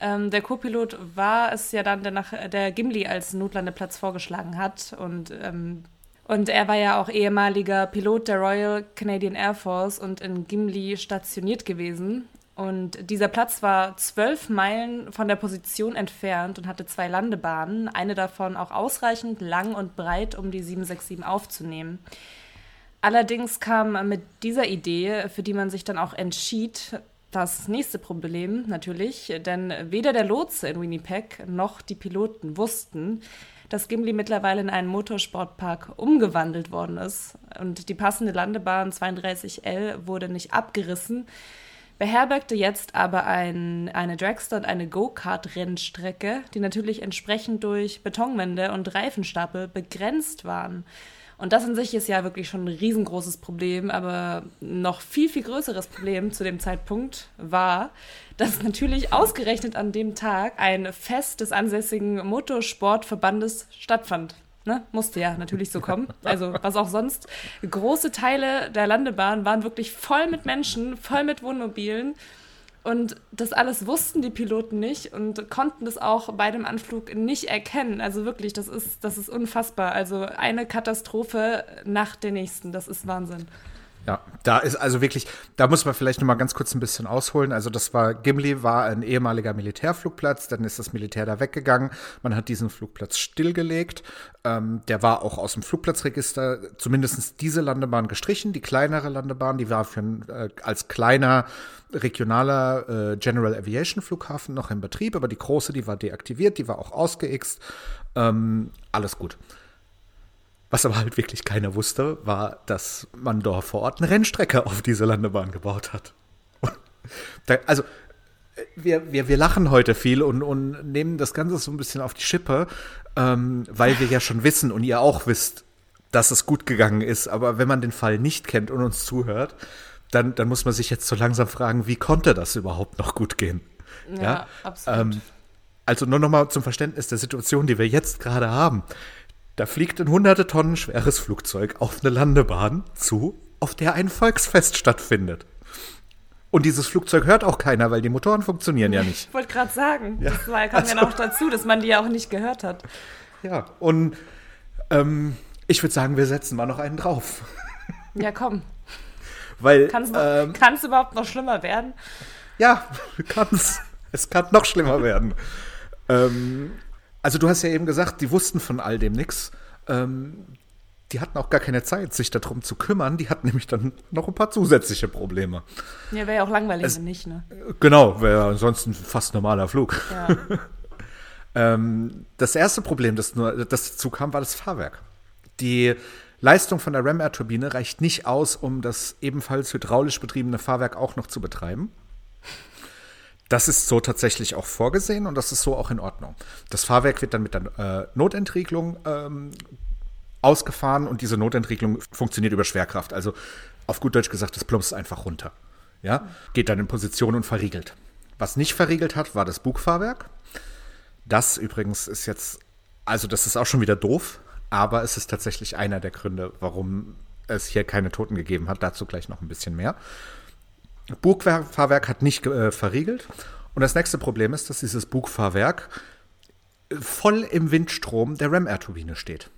Ähm, der Co-Pilot war es ja dann, der, nach, der Gimli als Notlandeplatz vorgeschlagen hat. Und, ähm, und er war ja auch ehemaliger Pilot der Royal Canadian Air Force und in Gimli stationiert gewesen. Und dieser Platz war zwölf Meilen von der Position entfernt und hatte zwei Landebahnen, eine davon auch ausreichend lang und breit, um die 767 aufzunehmen. Allerdings kam mit dieser Idee, für die man sich dann auch entschied, das nächste Problem natürlich, denn weder der Lotse in Winnipeg noch die Piloten wussten, dass Gimli mittlerweile in einen Motorsportpark umgewandelt worden ist. Und die passende Landebahn 32L wurde nicht abgerissen, beherbergte jetzt aber ein, eine Dragster und eine Go-Kart-Rennstrecke, die natürlich entsprechend durch Betonwände und Reifenstapel begrenzt waren. Und das an sich ist ja wirklich schon ein riesengroßes Problem, aber noch viel, viel größeres Problem zu dem Zeitpunkt war, dass natürlich ausgerechnet an dem Tag ein Fest des ansässigen Motorsportverbandes stattfand. Ne? Musste ja natürlich so kommen. Also was auch sonst. Große Teile der Landebahn waren wirklich voll mit Menschen, voll mit Wohnmobilen. Und das alles wussten die Piloten nicht und konnten das auch bei dem Anflug nicht erkennen. Also wirklich, das ist, das ist unfassbar. Also eine Katastrophe nach der nächsten. Das ist Wahnsinn. Ja, da ist also wirklich, da muss man vielleicht noch mal ganz kurz ein bisschen ausholen. Also das war, Gimli war ein ehemaliger Militärflugplatz, dann ist das Militär da weggegangen. Man hat diesen Flugplatz stillgelegt. Ähm, der war auch aus dem Flugplatzregister, zumindest diese Landebahn gestrichen. Die kleinere Landebahn, die war für, äh, als kleiner regionaler äh, General Aviation Flughafen noch in Betrieb, aber die große, die war deaktiviert, die war auch ausgeixt. Ähm, alles gut. Was aber halt wirklich keiner wusste, war, dass man dort vor Ort eine Rennstrecke auf diese Landebahn gebaut hat. Da, also, wir, wir, wir lachen heute viel und, und nehmen das Ganze so ein bisschen auf die Schippe, ähm, weil wir ja schon wissen und ihr auch wisst, dass es gut gegangen ist. Aber wenn man den Fall nicht kennt und uns zuhört, dann, dann muss man sich jetzt so langsam fragen, wie konnte das überhaupt noch gut gehen? Ja, ja? absolut. Ähm, also nur noch mal zum Verständnis der Situation, die wir jetzt gerade haben. Da fliegt ein hunderte Tonnen schweres Flugzeug auf eine Landebahn zu, auf der ein Volksfest stattfindet. Und dieses Flugzeug hört auch keiner, weil die Motoren funktionieren ja nicht. Ich wollte gerade sagen, ja. das war, kam also, ja noch dazu, dass man die ja auch nicht gehört hat. Ja, und ähm, ich würde sagen, wir setzen mal noch einen drauf. Ja, komm. Weil. Kann es ähm, überhaupt noch schlimmer werden? Ja, kann es. Es kann noch schlimmer werden. ähm, also du hast ja eben gesagt, die wussten von all dem nichts. Ähm, die hatten auch gar keine Zeit, sich darum zu kümmern. Die hatten nämlich dann noch ein paar zusätzliche Probleme. Ja, wäre ja auch langweilig, es, wenn nicht, ne? Genau, wäre ansonsten fast normaler Flug. Ja. ähm, das erste Problem, das, nur, das dazu kam, war das Fahrwerk. Die Leistung von der Ram Air Turbine reicht nicht aus, um das ebenfalls hydraulisch betriebene Fahrwerk auch noch zu betreiben. Das ist so tatsächlich auch vorgesehen und das ist so auch in Ordnung. Das Fahrwerk wird dann mit der äh, Notentriegelung ähm, ausgefahren und diese Notentriegelung funktioniert über Schwerkraft. Also auf gut Deutsch gesagt, das plumpst einfach runter. Ja, geht dann in Position und verriegelt. Was nicht verriegelt hat, war das Bugfahrwerk. Das übrigens ist jetzt, also das ist auch schon wieder doof, aber es ist tatsächlich einer der Gründe, warum es hier keine Toten gegeben hat. Dazu gleich noch ein bisschen mehr. Bugfahrwerk hat nicht äh, verriegelt. Und das nächste Problem ist, dass dieses Bugfahrwerk äh, voll im Windstrom der Ram-Air-Turbine steht.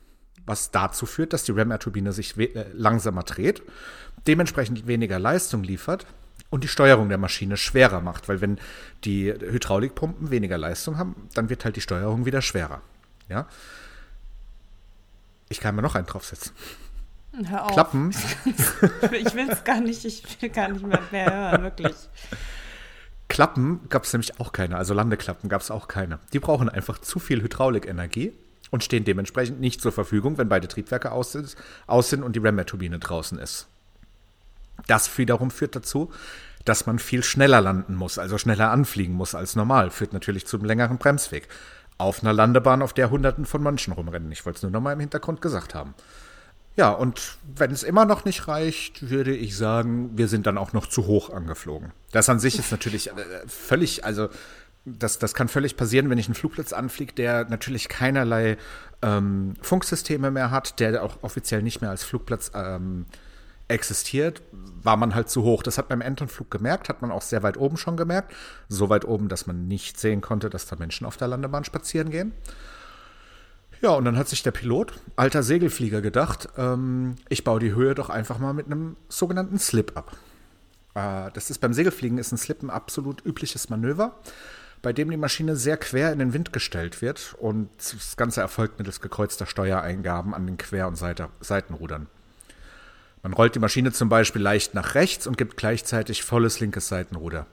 Was dazu führt, dass die Ram-Air-Turbine sich äh, langsamer dreht, dementsprechend weniger Leistung liefert und die Steuerung der Maschine schwerer macht. Weil wenn die Hydraulikpumpen weniger Leistung haben, dann wird halt die Steuerung wieder schwerer. Ja? Ich kann mir noch einen draufsetzen. Hör auf. Klappen. Ich will es gar nicht, ich will gar nicht mehr, mehr hören, wirklich. Klappen gab es nämlich auch keine, also Landeklappen gab es auch keine. Die brauchen einfach zu viel Hydraulikenergie und stehen dementsprechend nicht zur Verfügung, wenn beide Triebwerke aus sind, aus sind und die Ram-Turbine draußen ist. Das wiederum führt dazu, dass man viel schneller landen muss, also schneller anfliegen muss als normal, führt natürlich zu einem längeren Bremsweg. Auf einer Landebahn, auf der Hunderten von Menschen rumrennen. Ich wollte es nur noch mal im Hintergrund gesagt haben. Ja, und wenn es immer noch nicht reicht, würde ich sagen, wir sind dann auch noch zu hoch angeflogen. Das an sich ist natürlich äh, völlig, also das, das kann völlig passieren, wenn ich einen Flugplatz anfliege, der natürlich keinerlei ähm, Funksysteme mehr hat, der auch offiziell nicht mehr als Flugplatz ähm, existiert, war man halt zu hoch. Das hat man beim Entenflug gemerkt, hat man auch sehr weit oben schon gemerkt. So weit oben, dass man nicht sehen konnte, dass da Menschen auf der Landebahn spazieren gehen. Ja, und dann hat sich der Pilot, alter Segelflieger, gedacht, ähm, ich baue die Höhe doch einfach mal mit einem sogenannten Slip ab. Äh, das ist beim Segelfliegen ist ein Slip ein absolut übliches Manöver, bei dem die Maschine sehr quer in den Wind gestellt wird und das Ganze erfolgt mittels gekreuzter Steuereingaben an den Quer- und Seite Seitenrudern. Man rollt die Maschine zum Beispiel leicht nach rechts und gibt gleichzeitig volles linkes Seitenruder.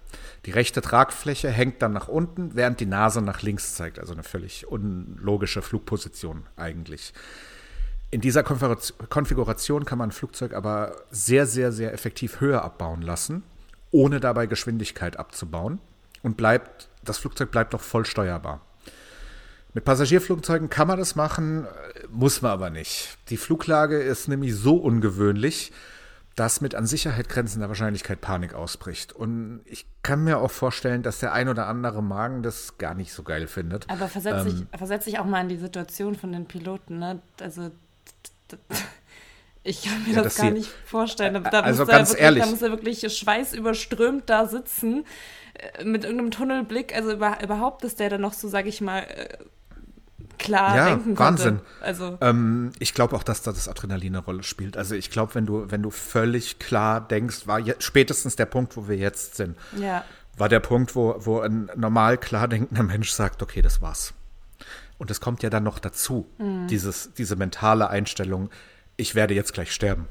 Die rechte Tragfläche hängt dann nach unten, während die Nase nach links zeigt. Also eine völlig unlogische Flugposition eigentlich. In dieser Konfigura- Konfiguration kann man ein Flugzeug aber sehr, sehr, sehr effektiv höher abbauen lassen, ohne dabei Geschwindigkeit abzubauen. Und bleibt, das Flugzeug bleibt auch voll steuerbar. Mit Passagierflugzeugen kann man das machen, muss man aber nicht. Die Fluglage ist nämlich so ungewöhnlich, dass mit an Sicherheit grenzender Wahrscheinlichkeit Panik ausbricht. Und ich kann mir auch vorstellen, dass der ein oder andere Magen das gar nicht so geil findet. Aber versetz, Ähm. dich, versetz dich auch mal in die Situation von den Piloten, ne? Also, ich kann mir Ja, das gar sie- nicht vorstellen. Da, Also muss er ganz wirklich, ehrlich. Da muss er wirklich schweißüberströmt da sitzen, äh, mit irgendeinem Tunnelblick. Also über, überhaupt, dass der dann noch so, sag ich mal, äh, klar Ja, denken konnte. Wahnsinn. Also, Ähm, ich glaube auch, dass da das Adrenalin eine Rolle spielt. Also ich glaube, wenn du, wenn du völlig klar denkst, war je, spätestens der Punkt, wo wir jetzt sind, ja. war der Punkt, wo, wo ein normal klar denkender Mensch sagt, okay, das war's. Und es kommt ja dann noch dazu, dieses, diese mentale Einstellung, ich werde jetzt gleich sterben.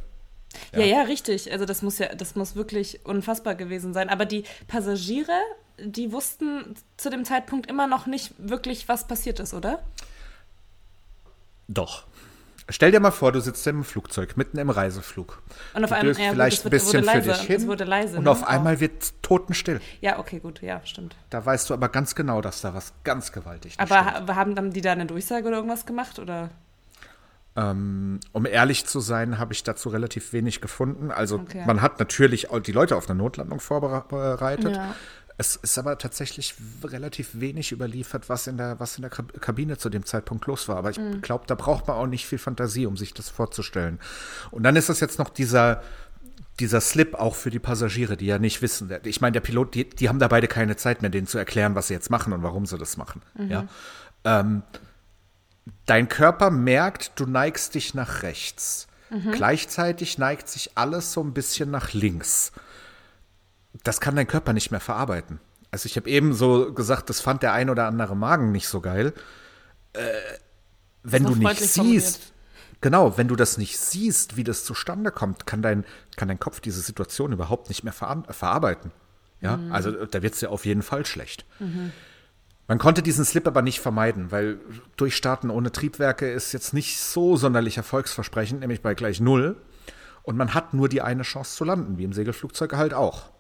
Ja. ja, richtig. Also das muss ja, das muss wirklich unfassbar gewesen sein. Aber die Passagiere, die wussten zu dem Zeitpunkt immer noch nicht wirklich, was passiert ist, oder? Doch. Stell dir mal vor, du sitzt im Flugzeug, mitten im Reiseflug. Und auf einmal, ja, vielleicht es ein wird- bisschen wurde für leise, dich hin es wurde leise, und ne? auf einmal wird totenstill. Ja, okay, gut, ja, stimmt. Da weißt du aber ganz genau, dass da was ganz gewaltig Aber stimmt. ha- haben dann die da eine Durchsage oder irgendwas gemacht? Oder? Ähm, um ehrlich zu sein, habe ich dazu relativ wenig gefunden. Also Okay. man hat natürlich die Leute auf eine Notlandung vorbereitet. Ja. Es ist aber tatsächlich relativ wenig überliefert, was in der, was in der Kab- Kabine zu dem Zeitpunkt los war. Aber ich Mhm. glaube, da braucht man auch nicht viel Fantasie, um sich das vorzustellen. Und dann ist es jetzt noch dieser, dieser Slip auch für die Passagiere, die ja nicht wissen. Ich meine, der Pilot, die, die haben da beide keine Zeit mehr, denen zu erklären, was sie jetzt machen und warum sie das machen. Ja. Ähm, dein Körper merkt, du neigst dich nach rechts. Gleichzeitig neigt sich alles so ein bisschen nach links. Das kann dein Körper nicht mehr verarbeiten. Also ich habe eben so gesagt, das fand der ein oder andere Magen nicht so geil. Äh, wenn du nicht siehst, genau, wenn du das nicht siehst, wie das zustande kommt, kann dein, kann dein Kopf diese Situation überhaupt nicht mehr veran- verarbeiten. Ja, Mhm. also da wird es dir auf jeden Fall schlecht. Man konnte diesen Slip aber nicht vermeiden, weil Durchstarten ohne Triebwerke ist jetzt nicht so sonderlich erfolgsversprechend, nämlich bei gleich null. Und man hat nur die eine Chance zu landen, wie im Segelflugzeug halt auch.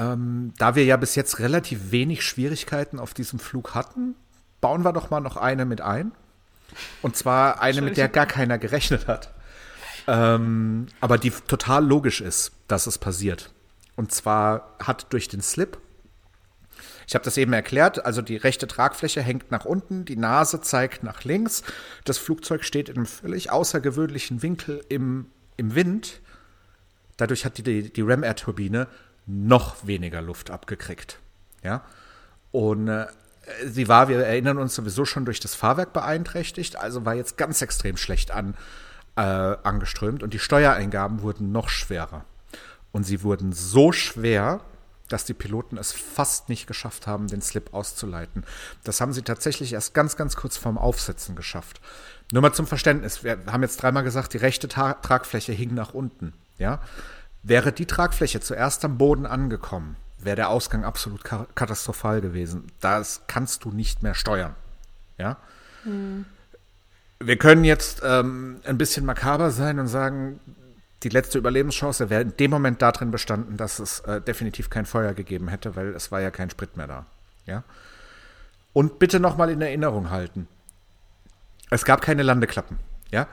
Ähm, da wir ja bis jetzt relativ wenig Schwierigkeiten auf diesem Flug hatten, bauen wir doch mal noch eine mit ein. Und zwar eine, mit der gar keiner gerechnet hat. Ähm, aber die total logisch ist, dass es passiert. Und zwar hat durch den Slip ich habe das eben erklärt, also die rechte Tragfläche hängt nach unten, die Nase zeigt nach links. Das Flugzeug steht in einem völlig außergewöhnlichen Winkel im, im Wind. Dadurch hat die, die, die Ram-Air-Turbine noch weniger Luft abgekriegt. Ja? Und äh, sie war, wir erinnern uns sowieso schon durch das Fahrwerk beeinträchtigt, also war jetzt ganz extrem schlecht an, äh, angeströmt und die Steuereingaben wurden noch schwerer. Und sie wurden so schwer, dass die Piloten es fast nicht geschafft haben, den Slip auszuleiten. Das haben sie tatsächlich erst ganz, ganz kurz vorm Aufsetzen geschafft. Nur mal zum Verständnis, wir haben jetzt dreimal gesagt, die rechte Ta Tragfläche hing nach unten. Ja? Wäre die Tragfläche zuerst am Boden angekommen, wäre der Ausgang absolut ka katastrophal gewesen. Das kannst du nicht mehr steuern. Ja? Wir können jetzt ähm, ein bisschen makaber sein und sagen, die letzte Überlebenschance wäre in dem Moment darin bestanden, dass es äh, definitiv kein Feuer gegeben hätte, weil es war ja kein Sprit mehr da. Ja? Und bitte nochmal in Erinnerung halten. Es gab keine Landeklappen. Ja?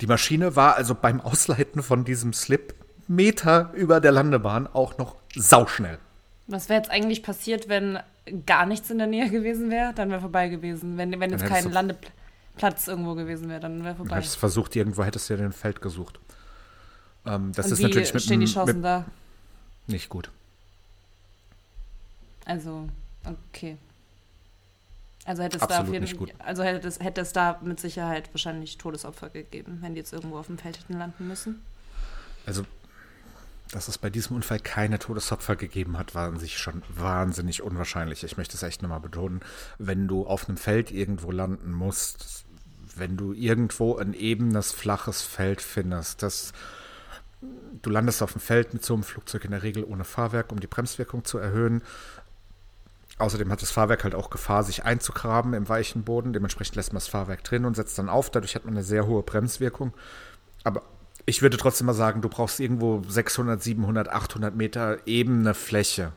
Die Maschine war also beim Ausleiten von diesem Slip Meter über der Landebahn auch noch sauschnell. Was wäre jetzt eigentlich passiert, wenn gar nichts in der Nähe gewesen wäre? Dann wäre vorbei gewesen. Wenn, wenn jetzt kein Landeplatz irgendwo gewesen wäre, dann wäre vorbei. hättest versucht, irgendwo hättest du ja den Feld gesucht. Ähm, das Und ist wie natürlich mit, stehen die Chancen mit da? nicht gut. Also, okay. Also hätte es da Absolut auf jeden also hätte es, hätte es da mit Sicherheit wahrscheinlich Todesopfer gegeben, wenn die jetzt irgendwo auf dem Feld hätten landen müssen. Also, dass es bei diesem Unfall keine Todesopfer gegeben hat, war an sich schon wahnsinnig unwahrscheinlich. Ich möchte es echt nochmal betonen. Wenn du auf einem Feld irgendwo landen musst, wenn du irgendwo ein ebenes, flaches Feld findest, das du landest auf dem Feld mit so einem Flugzeug in der Regel ohne Fahrwerk, um die Bremswirkung zu erhöhen. Außerdem hat das Fahrwerk halt auch Gefahr, sich einzugraben im weichen Boden. Dementsprechend lässt man das Fahrwerk drin und setzt dann auf. Dadurch hat man eine sehr hohe Bremswirkung. Aber ich würde trotzdem mal sagen, du brauchst irgendwo 600, 700, 800 Meter ebene Fläche,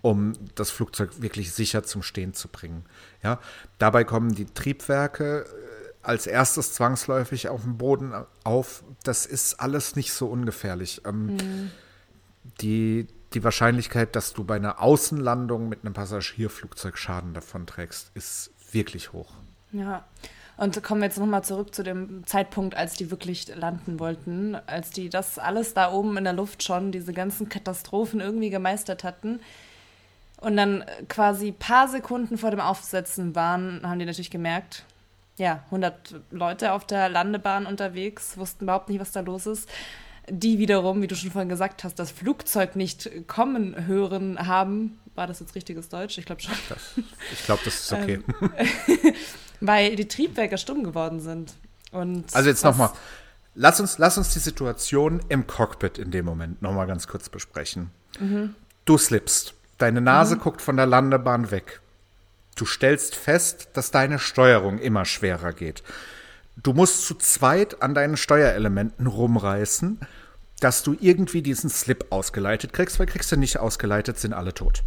um das Flugzeug wirklich sicher zum Stehen zu bringen. Ja, dabei kommen die Triebwerke äh, als erstes zwangsläufig auf dem Boden auf. Das ist alles nicht so ungefährlich. Ähm, die, die Wahrscheinlichkeit, dass du bei einer Außenlandung mit einem Passagierflugzeug Schaden davon trägst, ist wirklich hoch. Ja. Und kommen wir jetzt nochmal zurück zu dem Zeitpunkt, als die wirklich landen wollten, als die das alles da oben in der Luft schon, diese ganzen Katastrophen irgendwie gemeistert hatten. Und dann quasi paar Sekunden vor dem Aufsetzen waren, haben die natürlich gemerkt, ja, 100 Leute auf der Landebahn unterwegs, wussten überhaupt nicht, was da los ist. Die wiederum, wie du schon vorhin gesagt hast, das Flugzeug nicht kommen hören haben. War das jetzt richtiges Deutsch? Ich glaube schon. Ich glaube, das ist okay. Weil die Triebwerke stumm geworden sind. Und Also jetzt nochmal, lass uns, lass uns die Situation im Cockpit in dem Moment nochmal ganz kurz besprechen. Du slippst, deine Nase guckt von der Landebahn weg. Du stellst fest, dass deine Steuerung immer schwerer geht. Du musst zu zweit an deinen Steuerelementen rumreißen, dass du irgendwie diesen Slip ausgeleitet kriegst, weil kriegst du nicht ausgeleitet, sind alle tot.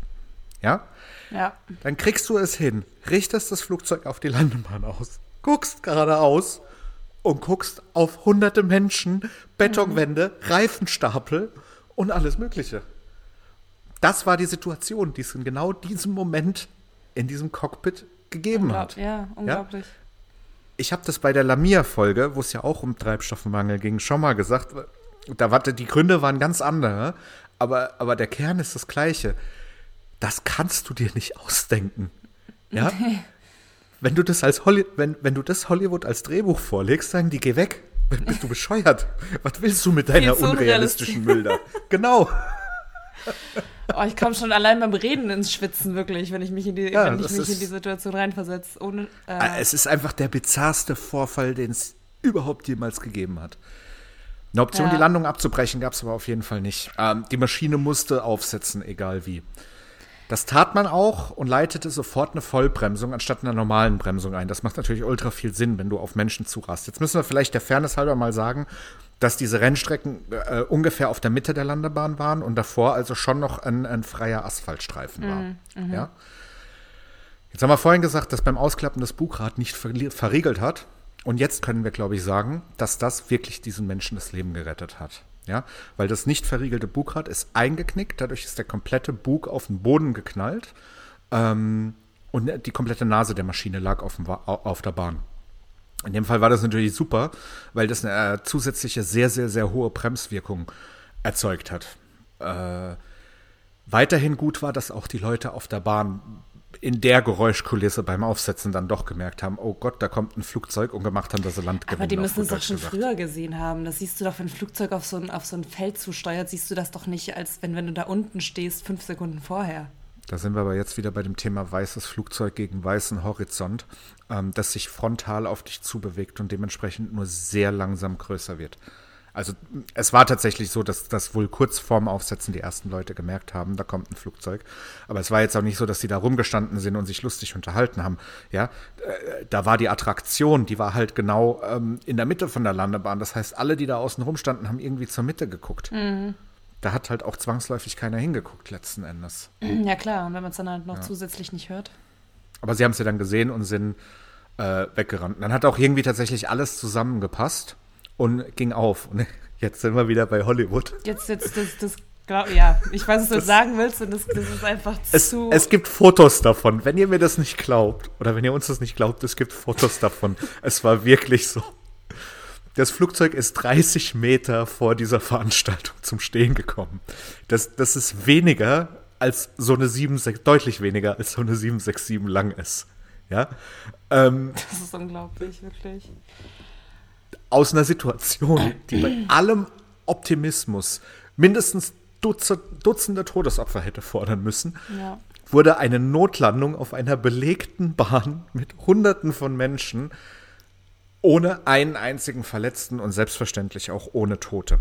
Ja? Ja. Dann kriegst du es hin, richtest das Flugzeug auf die Landebahn aus, guckst geradeaus und guckst auf hunderte Menschen, Betonwände, Reifenstapel und alles Mögliche. Das war die Situation, die es in genau diesem Moment in diesem Cockpit gegeben hat. Ja, unglaublich. Ich habe das bei der Lamia-Folge, wo es ja auch um Treibstoffmangel ging, schon mal gesagt. Da war, die Gründe waren ganz andere, aber, aber der Kern ist das gleiche. Das kannst du dir nicht ausdenken. Ja? Wenn du das als Holly, wenn, wenn du das Hollywood als Drehbuch vorlegst, sagen die, geh weg. Bist du bescheuert? Was willst du mit deiner unrealistischen Bilder? Genau. Oh, ich komme schon allein beim Reden ins Schwitzen, wirklich, wenn ich mich in die, Ja, wenn ich mich ist- in die Situation reinversetze. Ohne, äh, Äh, Es ist einfach der bizarrste Vorfall, den es überhaupt jemals gegeben hat. Eine Option, Ja. die Landung abzubrechen, gab es aber auf jeden Fall nicht. Ähm, die Maschine musste aufsetzen, egal wie. Das tat man auch und leitete sofort eine Vollbremsung anstatt einer normalen Bremsung ein. Das macht natürlich ultra viel Sinn, wenn du auf Menschen zurast. Jetzt müssen wir vielleicht der Fairness halber mal sagen, dass diese Rennstrecken äh, ungefähr auf der Mitte der Landebahn waren und davor also schon noch ein, ein freier Asphaltstreifen war. Ja? Jetzt haben wir vorhin gesagt, dass beim Ausklappen das Bugrad nicht verriegelt hat. Und jetzt können wir, glaube ich, sagen, dass das wirklich diesen Menschen das Leben gerettet hat. Ja, weil das nicht verriegelte Bugrad ist eingeknickt, dadurch ist der komplette Bug auf den Boden geknallt ähm, und die komplette Nase der Maschine lag auf, dem, auf der Bahn. In dem Fall war das natürlich super, weil das eine äh, zusätzliche sehr, sehr, sehr hohe Bremswirkung erzeugt hat. Äh, weiterhin gut war, dass auch die Leute auf der Bahn in der Geräuschkulisse beim Aufsetzen dann doch gemerkt haben, oh Gott, da kommt ein Flugzeug und gemacht haben, dass sie Land aber die müssen es doch schon gesagt. früher gesehen haben. Das siehst du doch, wenn ein Flugzeug auf so ein, auf so ein Feld zusteuert, siehst du das doch nicht, als wenn, wenn du da unten stehst, fünf Sekunden vorher. Da sind wir aber jetzt wieder bei dem Thema weißes Flugzeug gegen weißen Horizont, ähm, das sich frontal auf dich zubewegt und dementsprechend nur sehr langsam größer wird. Also es war tatsächlich so, dass das wohl kurz vorm Aufsetzen die ersten Leute gemerkt haben, da kommt ein Flugzeug. Aber es war jetzt auch nicht so, dass die da rumgestanden sind und sich lustig unterhalten haben. Ja, äh, da war die Attraktion, die war halt genau ähm, in der Mitte von der Landebahn. Das heißt, alle, die da außen rumstanden, haben irgendwie zur Mitte geguckt. Da hat halt auch zwangsläufig keiner hingeguckt letzten Endes. Ja, klar. Und wenn man es dann halt noch zusätzlich nicht hört. Aber sie haben es ja dann gesehen und sind äh, weggerannt. Dann hat auch irgendwie tatsächlich alles zusammengepasst und ging auf. Und jetzt sind wir wieder bei Hollywood. Jetzt, jetzt, das, das, glaub, ja, ich weiß, was du sagen willst und das, das ist einfach Es, zu. es gibt Fotos davon. Wenn ihr mir das nicht glaubt, oder wenn ihr uns das nicht glaubt, es gibt Fotos davon. Es war wirklich so. Das Flugzeug ist 30 Meter vor dieser Veranstaltung zum Stehen gekommen. Das, das ist weniger als so eine 767, deutlich weniger als so eine 767 lang ist. Ja. Ähm, das ist unglaublich, wirklich. Aus einer Situation, die bei allem Optimismus mindestens Dutzend, Dutzende Todesopfer hätte fordern müssen, Ja. wurde eine Notlandung auf einer belegten Bahn mit Hunderten von Menschen ohne einen einzigen Verletzten und selbstverständlich auch ohne Tote.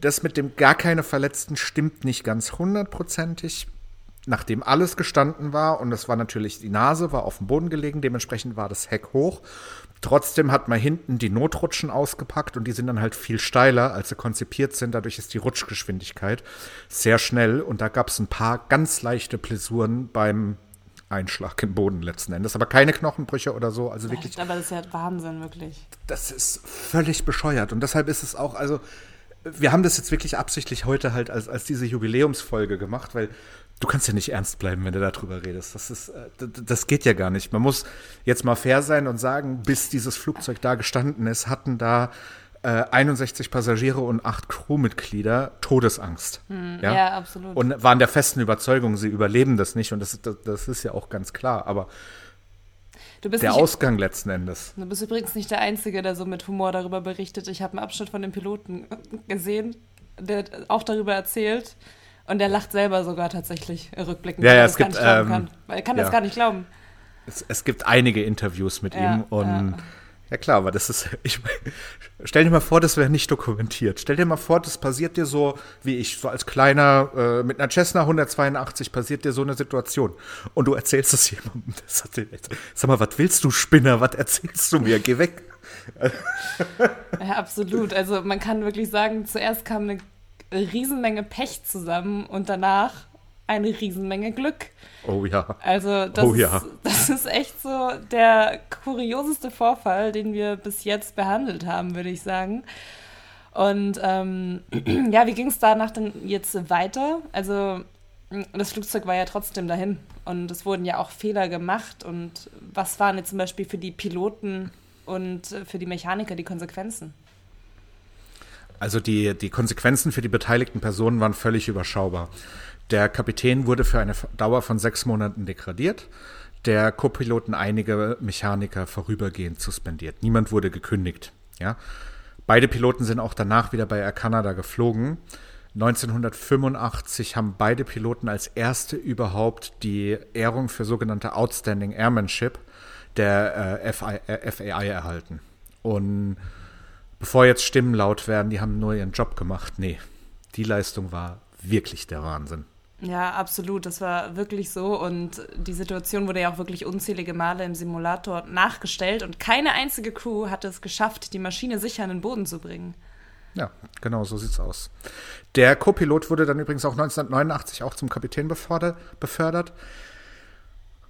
Das mit dem gar keine Verletzten stimmt nicht ganz hundertprozentig. Nachdem alles gestanden war und es war natürlich, die Nase war auf dem Boden gelegen, dementsprechend war das Heck hoch. Trotzdem hat man hinten die Notrutschen ausgepackt und die sind dann halt viel steiler, als sie konzipiert sind. Dadurch ist die Rutschgeschwindigkeit sehr schnell und da gab es ein paar ganz leichte Blessuren beim Einschlag im Boden letzten Endes. Aber keine Knochenbrüche oder so. Also wirklich, Aber das ist ja Wahnsinn, wirklich. das ist völlig bescheuert. Und deshalb ist es auch, also, wir haben das jetzt wirklich absichtlich heute halt als, als diese Jubiläumsfolge gemacht, weil du kannst ja nicht ernst bleiben, wenn du darüber redest. Das ist, äh, das geht ja gar nicht. Man muss jetzt mal fair sein und sagen, bis dieses Flugzeug da gestanden ist, hatten da äh, 61 Passagiere und acht Crewmitglieder Todesangst. ja? ja, absolut. Und waren der festen Überzeugung, sie überleben das nicht. Und das, das, das ist ja auch ganz klar. Aber Du bist, der nicht, Ausgang letzten Endes. du bist übrigens nicht der Einzige, der so mit Humor darüber berichtet. Ich habe einen Abschnitt von dem Piloten gesehen, der auch darüber erzählt. Und der lacht selber sogar tatsächlich rückblickend, Ja, weil ja, er es gibt, nicht glauben ähm, kann. Weil er kann ja. das gar nicht glauben. Es, es gibt einige Interviews mit Ja, ihm und ja. ja. klar, aber das ist, ich, stell dir mal vor, das wäre nicht dokumentiert. Stell dir mal vor, das passiert dir so, wie ich, so als kleiner, äh, mit einer Cessna 182 passiert dir so eine Situation und du erzählst es jemandem. Das hat, sag mal, was willst du, Spinner? Was erzählst du mir? Geh weg. Ja, absolut. Also man kann wirklich sagen, zuerst kam eine Riesenmenge Pech zusammen und danach eine Riesenmenge Glück. Oh ja. Also das, Oh ja. ist, das ist echt so der kurioseste Vorfall, den wir bis jetzt behandelt haben, würde ich sagen. Und ähm, ja, wie ging es danach denn jetzt weiter? Also das Flugzeug war ja trotzdem dahin und es wurden ja auch Fehler gemacht. Und was waren jetzt zum Beispiel für die Piloten und für die Mechaniker die Konsequenzen? Also die, die Konsequenzen für die beteiligten Personen waren völlig überschaubar. Der Kapitän wurde für eine Dauer von sechs Monaten degradiert, der Co-Piloten einige Mechaniker vorübergehend suspendiert. Niemand wurde gekündigt. Ja? Beide Piloten sind auch danach wieder bei Air Canada geflogen. 1985 haben beide Piloten als erste überhaupt die Ehrung für sogenannte Outstanding Airmanship der äh, FI, äh, FAI erhalten. Und bevor jetzt Stimmen laut werden, die haben nur ihren Job gemacht. Nee, die Leistung war wirklich der Wahnsinn. Ja, absolut. Das war wirklich so. Und die Situation wurde ja auch wirklich unzählige Male im Simulator nachgestellt. Und keine einzige Crew hat es geschafft, die Maschine sicher an den Boden zu bringen. Ja, genau, so sieht's aus. Der Co-Pilot wurde dann übrigens auch 1989 auch zum Kapitän befördert, befördert.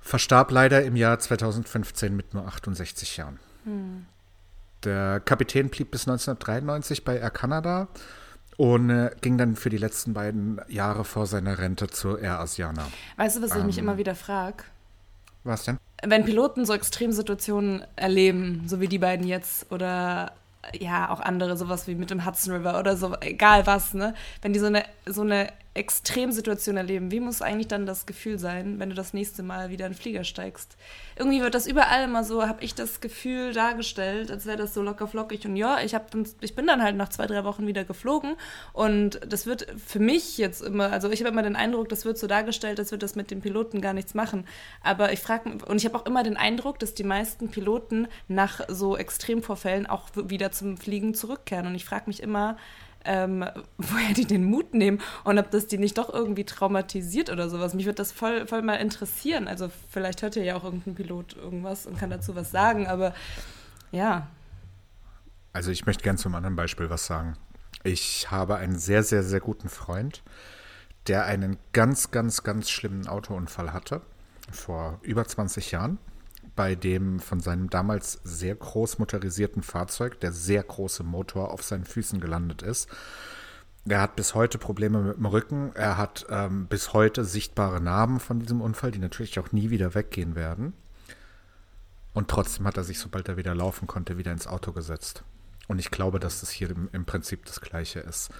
Verstarb leider im Jahr 2015 mit nur 68 Jahren. Der Kapitän blieb bis 1993 bei Air Canada und äh, ging dann für die letzten beiden Jahre vor seiner Rente zur Air Asiana. Weißt du, was ich mich immer wieder frage? Was denn? Wenn Piloten so Extremsituationen erleben, so wie die beiden jetzt, oder ja, auch andere, sowas wie mit dem Hudson River oder so, egal was, ne? Wenn die so eine, so eine Extremsituation erleben, wie muss eigentlich dann das Gefühl sein, wenn du das nächste Mal wieder in den Flieger steigst? Irgendwie wird das überall immer so, habe ich das Gefühl dargestellt, als wäre das so locker flockig. Und ja, ich, hab, ich bin dann halt nach zwei, drei Wochen wieder geflogen. Und das wird für mich jetzt immer, also ich habe immer den Eindruck, das wird so dargestellt, als würde das mit den Piloten gar nichts machen. Aber ich frage und ich habe auch immer den Eindruck, dass die meisten Piloten nach so Extremvorfällen auch wieder zum Fliegen zurückkehren. Und ich frage mich immer, ähm, woher die den Mut nehmen und ob das die nicht doch irgendwie traumatisiert oder sowas. Mich würde das voll, voll mal interessieren. Also vielleicht hört ihr ja auch irgendein Pilot irgendwas und kann dazu was sagen, aber ja. Also ich möchte gern zum anderen Beispiel was sagen. Ich habe einen sehr, sehr, sehr guten Freund, der einen ganz, ganz, ganz schlimmen Autounfall hatte vor über 20 Jahren, bei dem von seinem damals sehr groß motorisierten Fahrzeug der sehr große Motor auf seinen Füßen gelandet ist. Er hat bis heute Probleme mit dem Rücken. Er hat ähm, bis heute sichtbare Narben von diesem Unfall, die natürlich auch nie wieder weggehen werden. Und trotzdem hat er sich, sobald er wieder laufen konnte, wieder ins Auto gesetzt. Und ich glaube, dass das hier im, im Prinzip das Gleiche ist.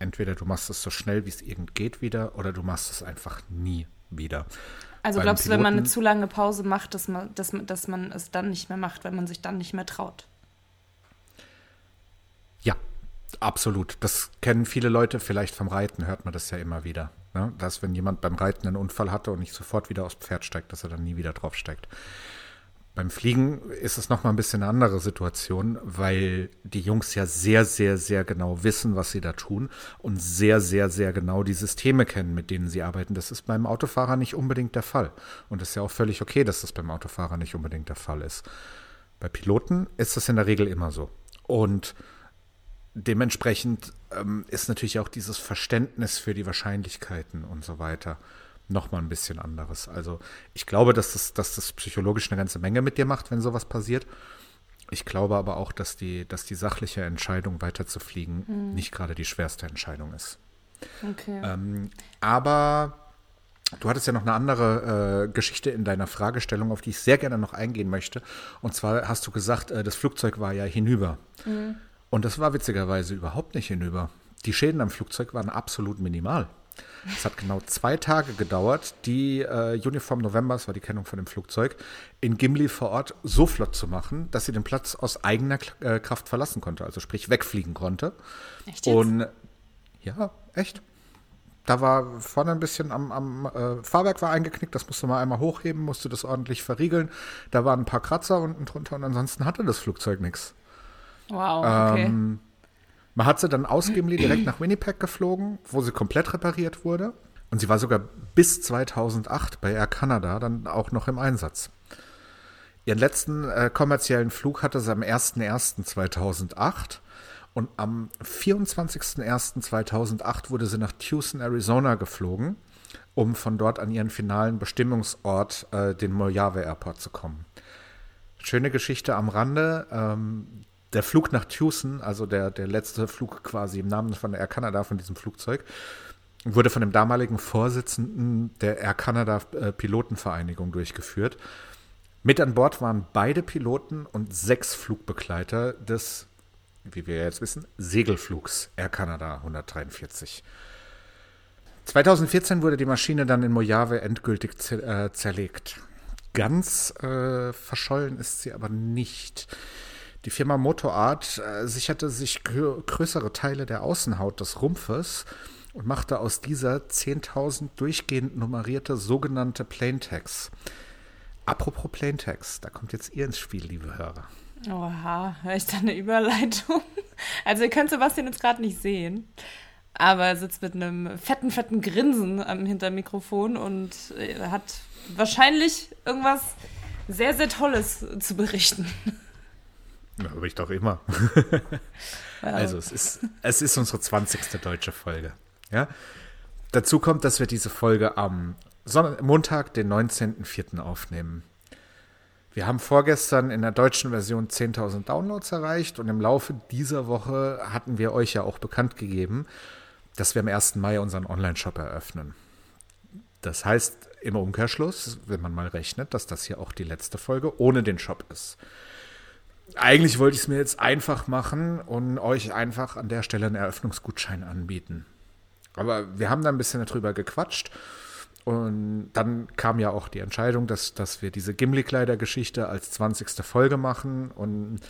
Entweder du machst es so schnell, wie es irgend geht wieder, oder du machst es einfach nie wieder. Also glaubst du, wenn man eine zu lange Pause macht, dass man, dass, dass man es dann nicht mehr macht, weil man sich dann nicht mehr traut? Ja, absolut. Das kennen viele Leute. Vielleicht vom Reiten hört man das ja immer wieder. Ne? Dass, wenn jemand beim Reiten einen Unfall hatte und nicht sofort wieder aufs Pferd steigt, dass er dann nie wieder draufsteigt. Beim Fliegen ist es noch mal ein bisschen eine andere Situation, weil die Jungs ja sehr, sehr, sehr genau wissen, was sie da tun und sehr, sehr, sehr genau die Systeme kennen, mit denen sie arbeiten. Das ist beim Autofahrer nicht unbedingt der Fall. Und es ist ja auch völlig okay, dass das beim Autofahrer nicht unbedingt der Fall ist. Bei Piloten ist das in der Regel immer so. Und dementsprechend ähm, ist natürlich auch dieses Verständnis für die Wahrscheinlichkeiten und so weiter noch mal ein bisschen anderes. Also ich glaube, dass das, dass das psychologisch eine ganze Menge mit dir macht, wenn sowas passiert. Ich glaube aber auch, dass die, dass die sachliche Entscheidung weiterzufliegen Hm. nicht gerade die schwerste Entscheidung ist. Okay. Ähm, aber du hattest ja noch eine andere äh, Geschichte in deiner Fragestellung, auf die ich sehr gerne noch eingehen möchte. Und zwar hast du gesagt, äh, das Flugzeug war ja hinüber. Und das war witzigerweise überhaupt nicht hinüber. Die Schäden am Flugzeug waren absolut minimal. Es hat genau zwei Tage gedauert, die äh, Uniform November, das war die Kennung von dem Flugzeug, in Gimli vor Ort so flott zu machen, dass sie den Platz aus eigener äh, Kraft verlassen konnte, also sprich wegfliegen konnte. Echt jetzt? Und ja, echt. Da war vorne ein bisschen am, am äh, Fahrwerk war eingeknickt, das musste man einmal hochheben, musste das ordentlich verriegeln. Da waren ein paar Kratzer unten drunter und ansonsten hatte das Flugzeug nichts. wow, okay. Ähm, man hat sie dann aus Gimli direkt nach Winnipeg geflogen, wo sie komplett repariert wurde. Und sie war sogar bis 2008 bei Air Canada dann auch noch im Einsatz. Ihren letzten äh, kommerziellen Flug hatte sie am 01.01.2008 und am 24.01.2008 wurde sie nach Tucson, Arizona geflogen, um von dort an ihren finalen Bestimmungsort, äh, den Mojave Airport, zu kommen. Schöne Geschichte am Rande. Ähm, der Flug nach Tucson, also der, der letzte Flug quasi im Namen von Air Canada, von diesem Flugzeug, wurde von dem damaligen Vorsitzenden der Air Canada äh, Pilotenvereinigung durchgeführt. Mit an Bord waren beide Piloten und sechs Flugbegleiter des, wie wir jetzt wissen, Segelflugs Air Canada 143. 2014 wurde die Maschine dann in Mojave endgültig äh, zerlegt. Ganz äh, verschollen ist sie aber nicht. Die Firma Motorart äh, sicherte sich grö größere Teile der Außenhaut des Rumpfes und machte aus dieser 10.000 durchgehend nummerierte sogenannte Plaintext. Apropos Plaintext, da kommt jetzt ihr ins Spiel, liebe Hörer. Oha, höre ich da eine Überleitung? Also ihr könnt Sebastian jetzt gerade nicht sehen, aber er sitzt mit einem fetten, fetten Grinsen am hinterm Mikrofon und äh, hat wahrscheinlich irgendwas sehr, sehr Tolles zu berichten. Ja, aber ich doch immer. Also es ist, es ist unsere 20. deutsche Folge. Ja? Dazu kommt, dass wir diese Folge am Sonn Montag, den 19.04. aufnehmen. Wir haben vorgestern in der deutschen Version 10.000 Downloads erreicht und im Laufe dieser Woche hatten wir euch ja auch bekannt gegeben, dass wir am 1. Mai unseren Online-Shop eröffnen. Das heißt im Umkehrschluss, wenn man mal rechnet, dass das hier auch die letzte Folge ohne den Shop ist. Eigentlich wollte ich es mir jetzt einfach machen und euch einfach an der Stelle einen Eröffnungsgutschein anbieten. Aber wir haben da ein bisschen darüber gequatscht. Und dann kam ja auch die Entscheidung, dass, dass wir diese Gimli-Kleider-Geschichte als 20. Folge machen. Und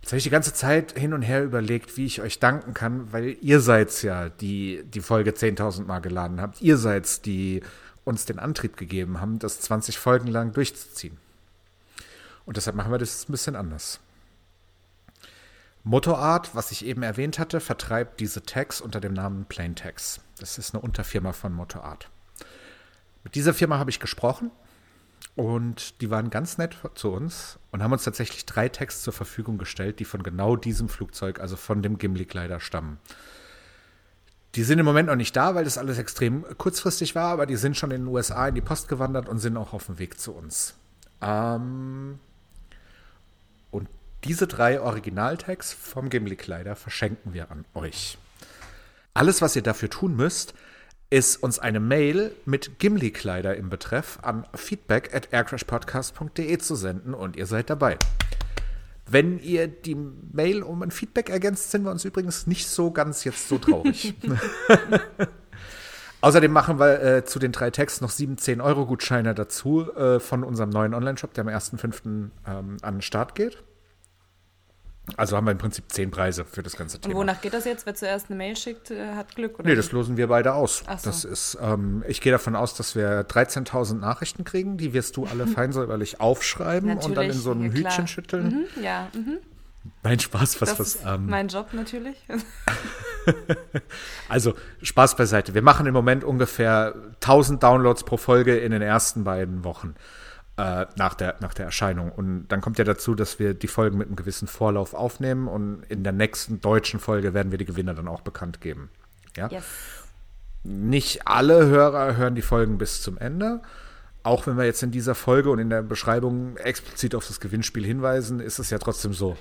jetzt habe ich die ganze Zeit hin und her überlegt, wie ich euch danken kann, weil ihr seid ja, die die Folge 10.000 Mal geladen habt. Ihr seid, die uns den Antrieb gegeben haben, das 20 Folgen lang durchzuziehen. Und deshalb machen wir das ein bisschen anders. Motorart, was ich eben erwähnt hatte, vertreibt diese Tags unter dem Namen Plain Tags. Das ist eine Unterfirma von Motorart. Mit dieser Firma habe ich gesprochen und die waren ganz nett zu uns und haben uns tatsächlich drei Tags zur Verfügung gestellt, die von genau diesem Flugzeug, also von dem Gimli-Kleider stammen. Die sind im Moment noch nicht da, weil das alles extrem kurzfristig war, aber die sind schon in den USA in die Post gewandert und sind auch auf dem Weg zu uns. Ähm, und diese drei Originaltags vom Gimli-Kleider verschenken wir an euch. Alles, was ihr dafür tun müsst, ist uns eine Mail mit Gimli-Kleider im Betreff an feedback at aircrashpodcast.de zu senden und ihr seid dabei. Wenn ihr die Mail um ein Feedback ergänzt, sind wir uns übrigens nicht so ganz jetzt so traurig. Außerdem machen wir äh, zu den drei Texten noch sieben 10-Euro-Gutscheine dazu äh, von unserem neuen Online-Shop, der am 1.5. Ähm, an den Start geht. Also haben wir im Prinzip zehn Preise für das ganze Und Thema. wonach geht das jetzt? Wer zuerst eine Mail schickt, äh, hat Glück, oder? Nee, das losen wir beide aus. Ach so. Das ist, ähm, ich gehe davon aus, dass wir 13.000 Nachrichten kriegen. Die wirst du alle fein säuberlich aufschreiben und dann in Natürlich, so einem ja. Hütchen schütteln. Mhm, ja, mhm. Nein, Spaß, was, das was. ist Ähm, mein Job natürlich. also, Spaß beiseite. Wir machen im Moment ungefähr 1000 Downloads pro Folge in den ersten beiden Wochen äh, nach, der, nach der Erscheinung. Und dann kommt ja dazu, dass wir die Folgen mit einem gewissen Vorlauf aufnehmen und in der nächsten deutschen Folge werden wir die Gewinner dann auch bekannt geben. Ja? Yes. Nicht alle Hörer hören die Folgen bis zum Ende. Auch wenn wir jetzt in dieser Folge und in der Beschreibung explizit auf das Gewinnspiel hinweisen, ist es ja trotzdem so,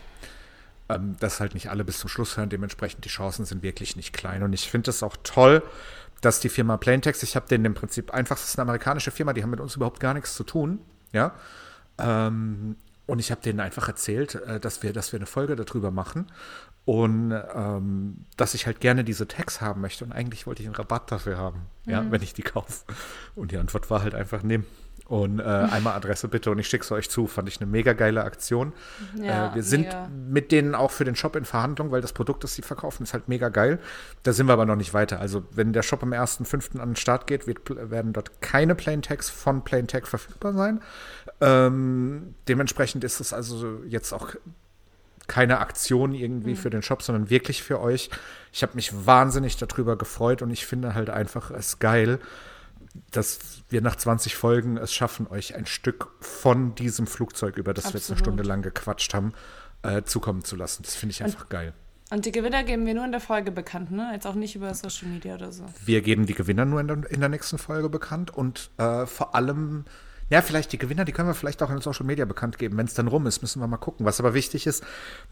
ähm, dass halt nicht alle bis zum Schluss hören. Dementsprechend die Chancen sind wirklich nicht klein. Und ich finde es auch toll, dass die Firma Plaintext, ich habe denen im Prinzip einfach, das ist eine amerikanische Firma, die haben mit uns überhaupt gar nichts zu tun. Ja. Ähm, und ich habe denen einfach erzählt, äh, dass wir, dass wir eine Folge darüber machen und ähm, dass ich halt gerne diese Tags haben möchte. Und eigentlich wollte ich einen Rabatt dafür haben, ja, wenn ich die kaufe. Und die Antwort war halt einfach nehmen. Und äh, einmal Adresse bitte und ich schicke es euch zu. Fand ich eine mega geile Aktion. Ja, äh, wir sind mega. mit denen auch für den Shop in Verhandlung, weil das Produkt, das sie verkaufen, ist halt mega geil. Da sind wir aber noch nicht weiter. Also wenn der Shop am 1.5. an den Start geht, wird, werden dort keine Plain Tags von Plain Tag verfügbar sein. Ähm, dementsprechend ist es also jetzt auch keine Aktion irgendwie für den Shop, sondern wirklich für euch. Ich habe mich wahnsinnig darüber gefreut und ich finde halt einfach es geil, dass wir nach 20 Folgen es schaffen, euch ein Stück von diesem Flugzeug, über das wir jetzt eine Absolut. Stunde lang gequatscht haben, äh, zukommen zu lassen. Das finde ich einfach geil. Und die Gewinner geben wir nur in der Folge bekannt, ne? Jetzt auch nicht über Social Media oder so. Wir geben die Gewinner nur in der, in der nächsten Folge bekannt und äh, vor allem, ja, vielleicht die Gewinner, die können wir vielleicht auch in Social Media bekannt geben. Wenn es dann rum ist, müssen wir mal gucken. Was aber wichtig ist,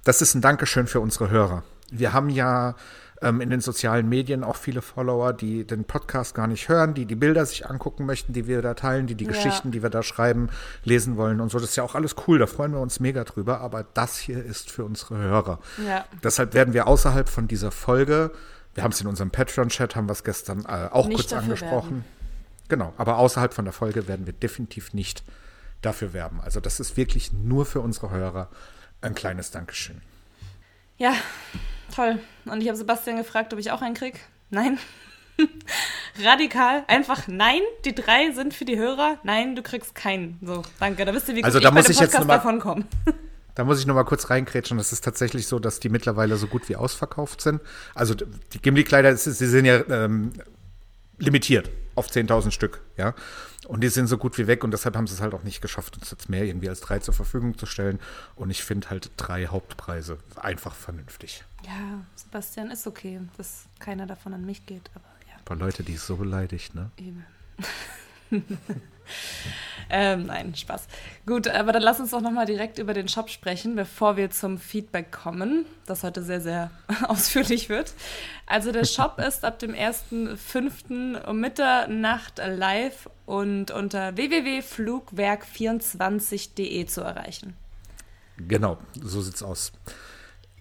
das ist ein Dankeschön für unsere Hörer. Wir haben ja ähm, in den sozialen Medien auch viele Follower, die den Podcast gar nicht hören, die die Bilder sich angucken möchten, die wir da teilen, die die Ja. Geschichten, die wir da schreiben, lesen wollen und so. Das ist ja auch alles cool, da freuen wir uns mega drüber. Aber das hier ist für unsere Hörer. Ja. Deshalb werden wir außerhalb von dieser Folge, wir haben es in unserem Patreon-Chat, haben wir es gestern äh, auch Nicht kurz angesprochen. Genau, aber außerhalb von der Folge werden wir definitiv nicht dafür werben. Also das ist wirklich nur für unsere Hörer ein kleines Dankeschön. Ja, toll. Und ich habe Sebastian gefragt, ob ich auch einen krieg. Nein. Radikal. Einfach nein. Die drei sind für die Hörer. Nein, du kriegst keinen. So, danke. Da wisst ihr, wie Also gut da ich bei muss dem ich jetzt Podcast davon komme. Da muss ich noch mal kurz reinkrätschen. Es ist tatsächlich so, dass die mittlerweile so gut wie ausverkauft sind. Also die Gimli-Kleider, sie sind ja ähm, limitiert auf 10.000 Stück, ja. Und die sind so gut wie weg und deshalb haben sie es halt auch nicht geschafft, uns jetzt mehr irgendwie als drei zur Verfügung zu stellen. Und ich finde halt drei Hauptpreise einfach vernünftig. Ja, Sebastian, ist okay, dass keiner davon an mich geht, aber ja, Ein paar Leute, die ist so beleidigt, ne? eben. ähm, nein, Spaß. Gut, aber dann lass uns doch nochmal direkt über den Shop sprechen, bevor wir zum Feedback kommen, das heute sehr, sehr ausführlich wird. Also der Shop ist ab dem 1.5. um Mitternacht live und unter www.flugwerk24.de zu erreichen. Genau, so sieht's aus.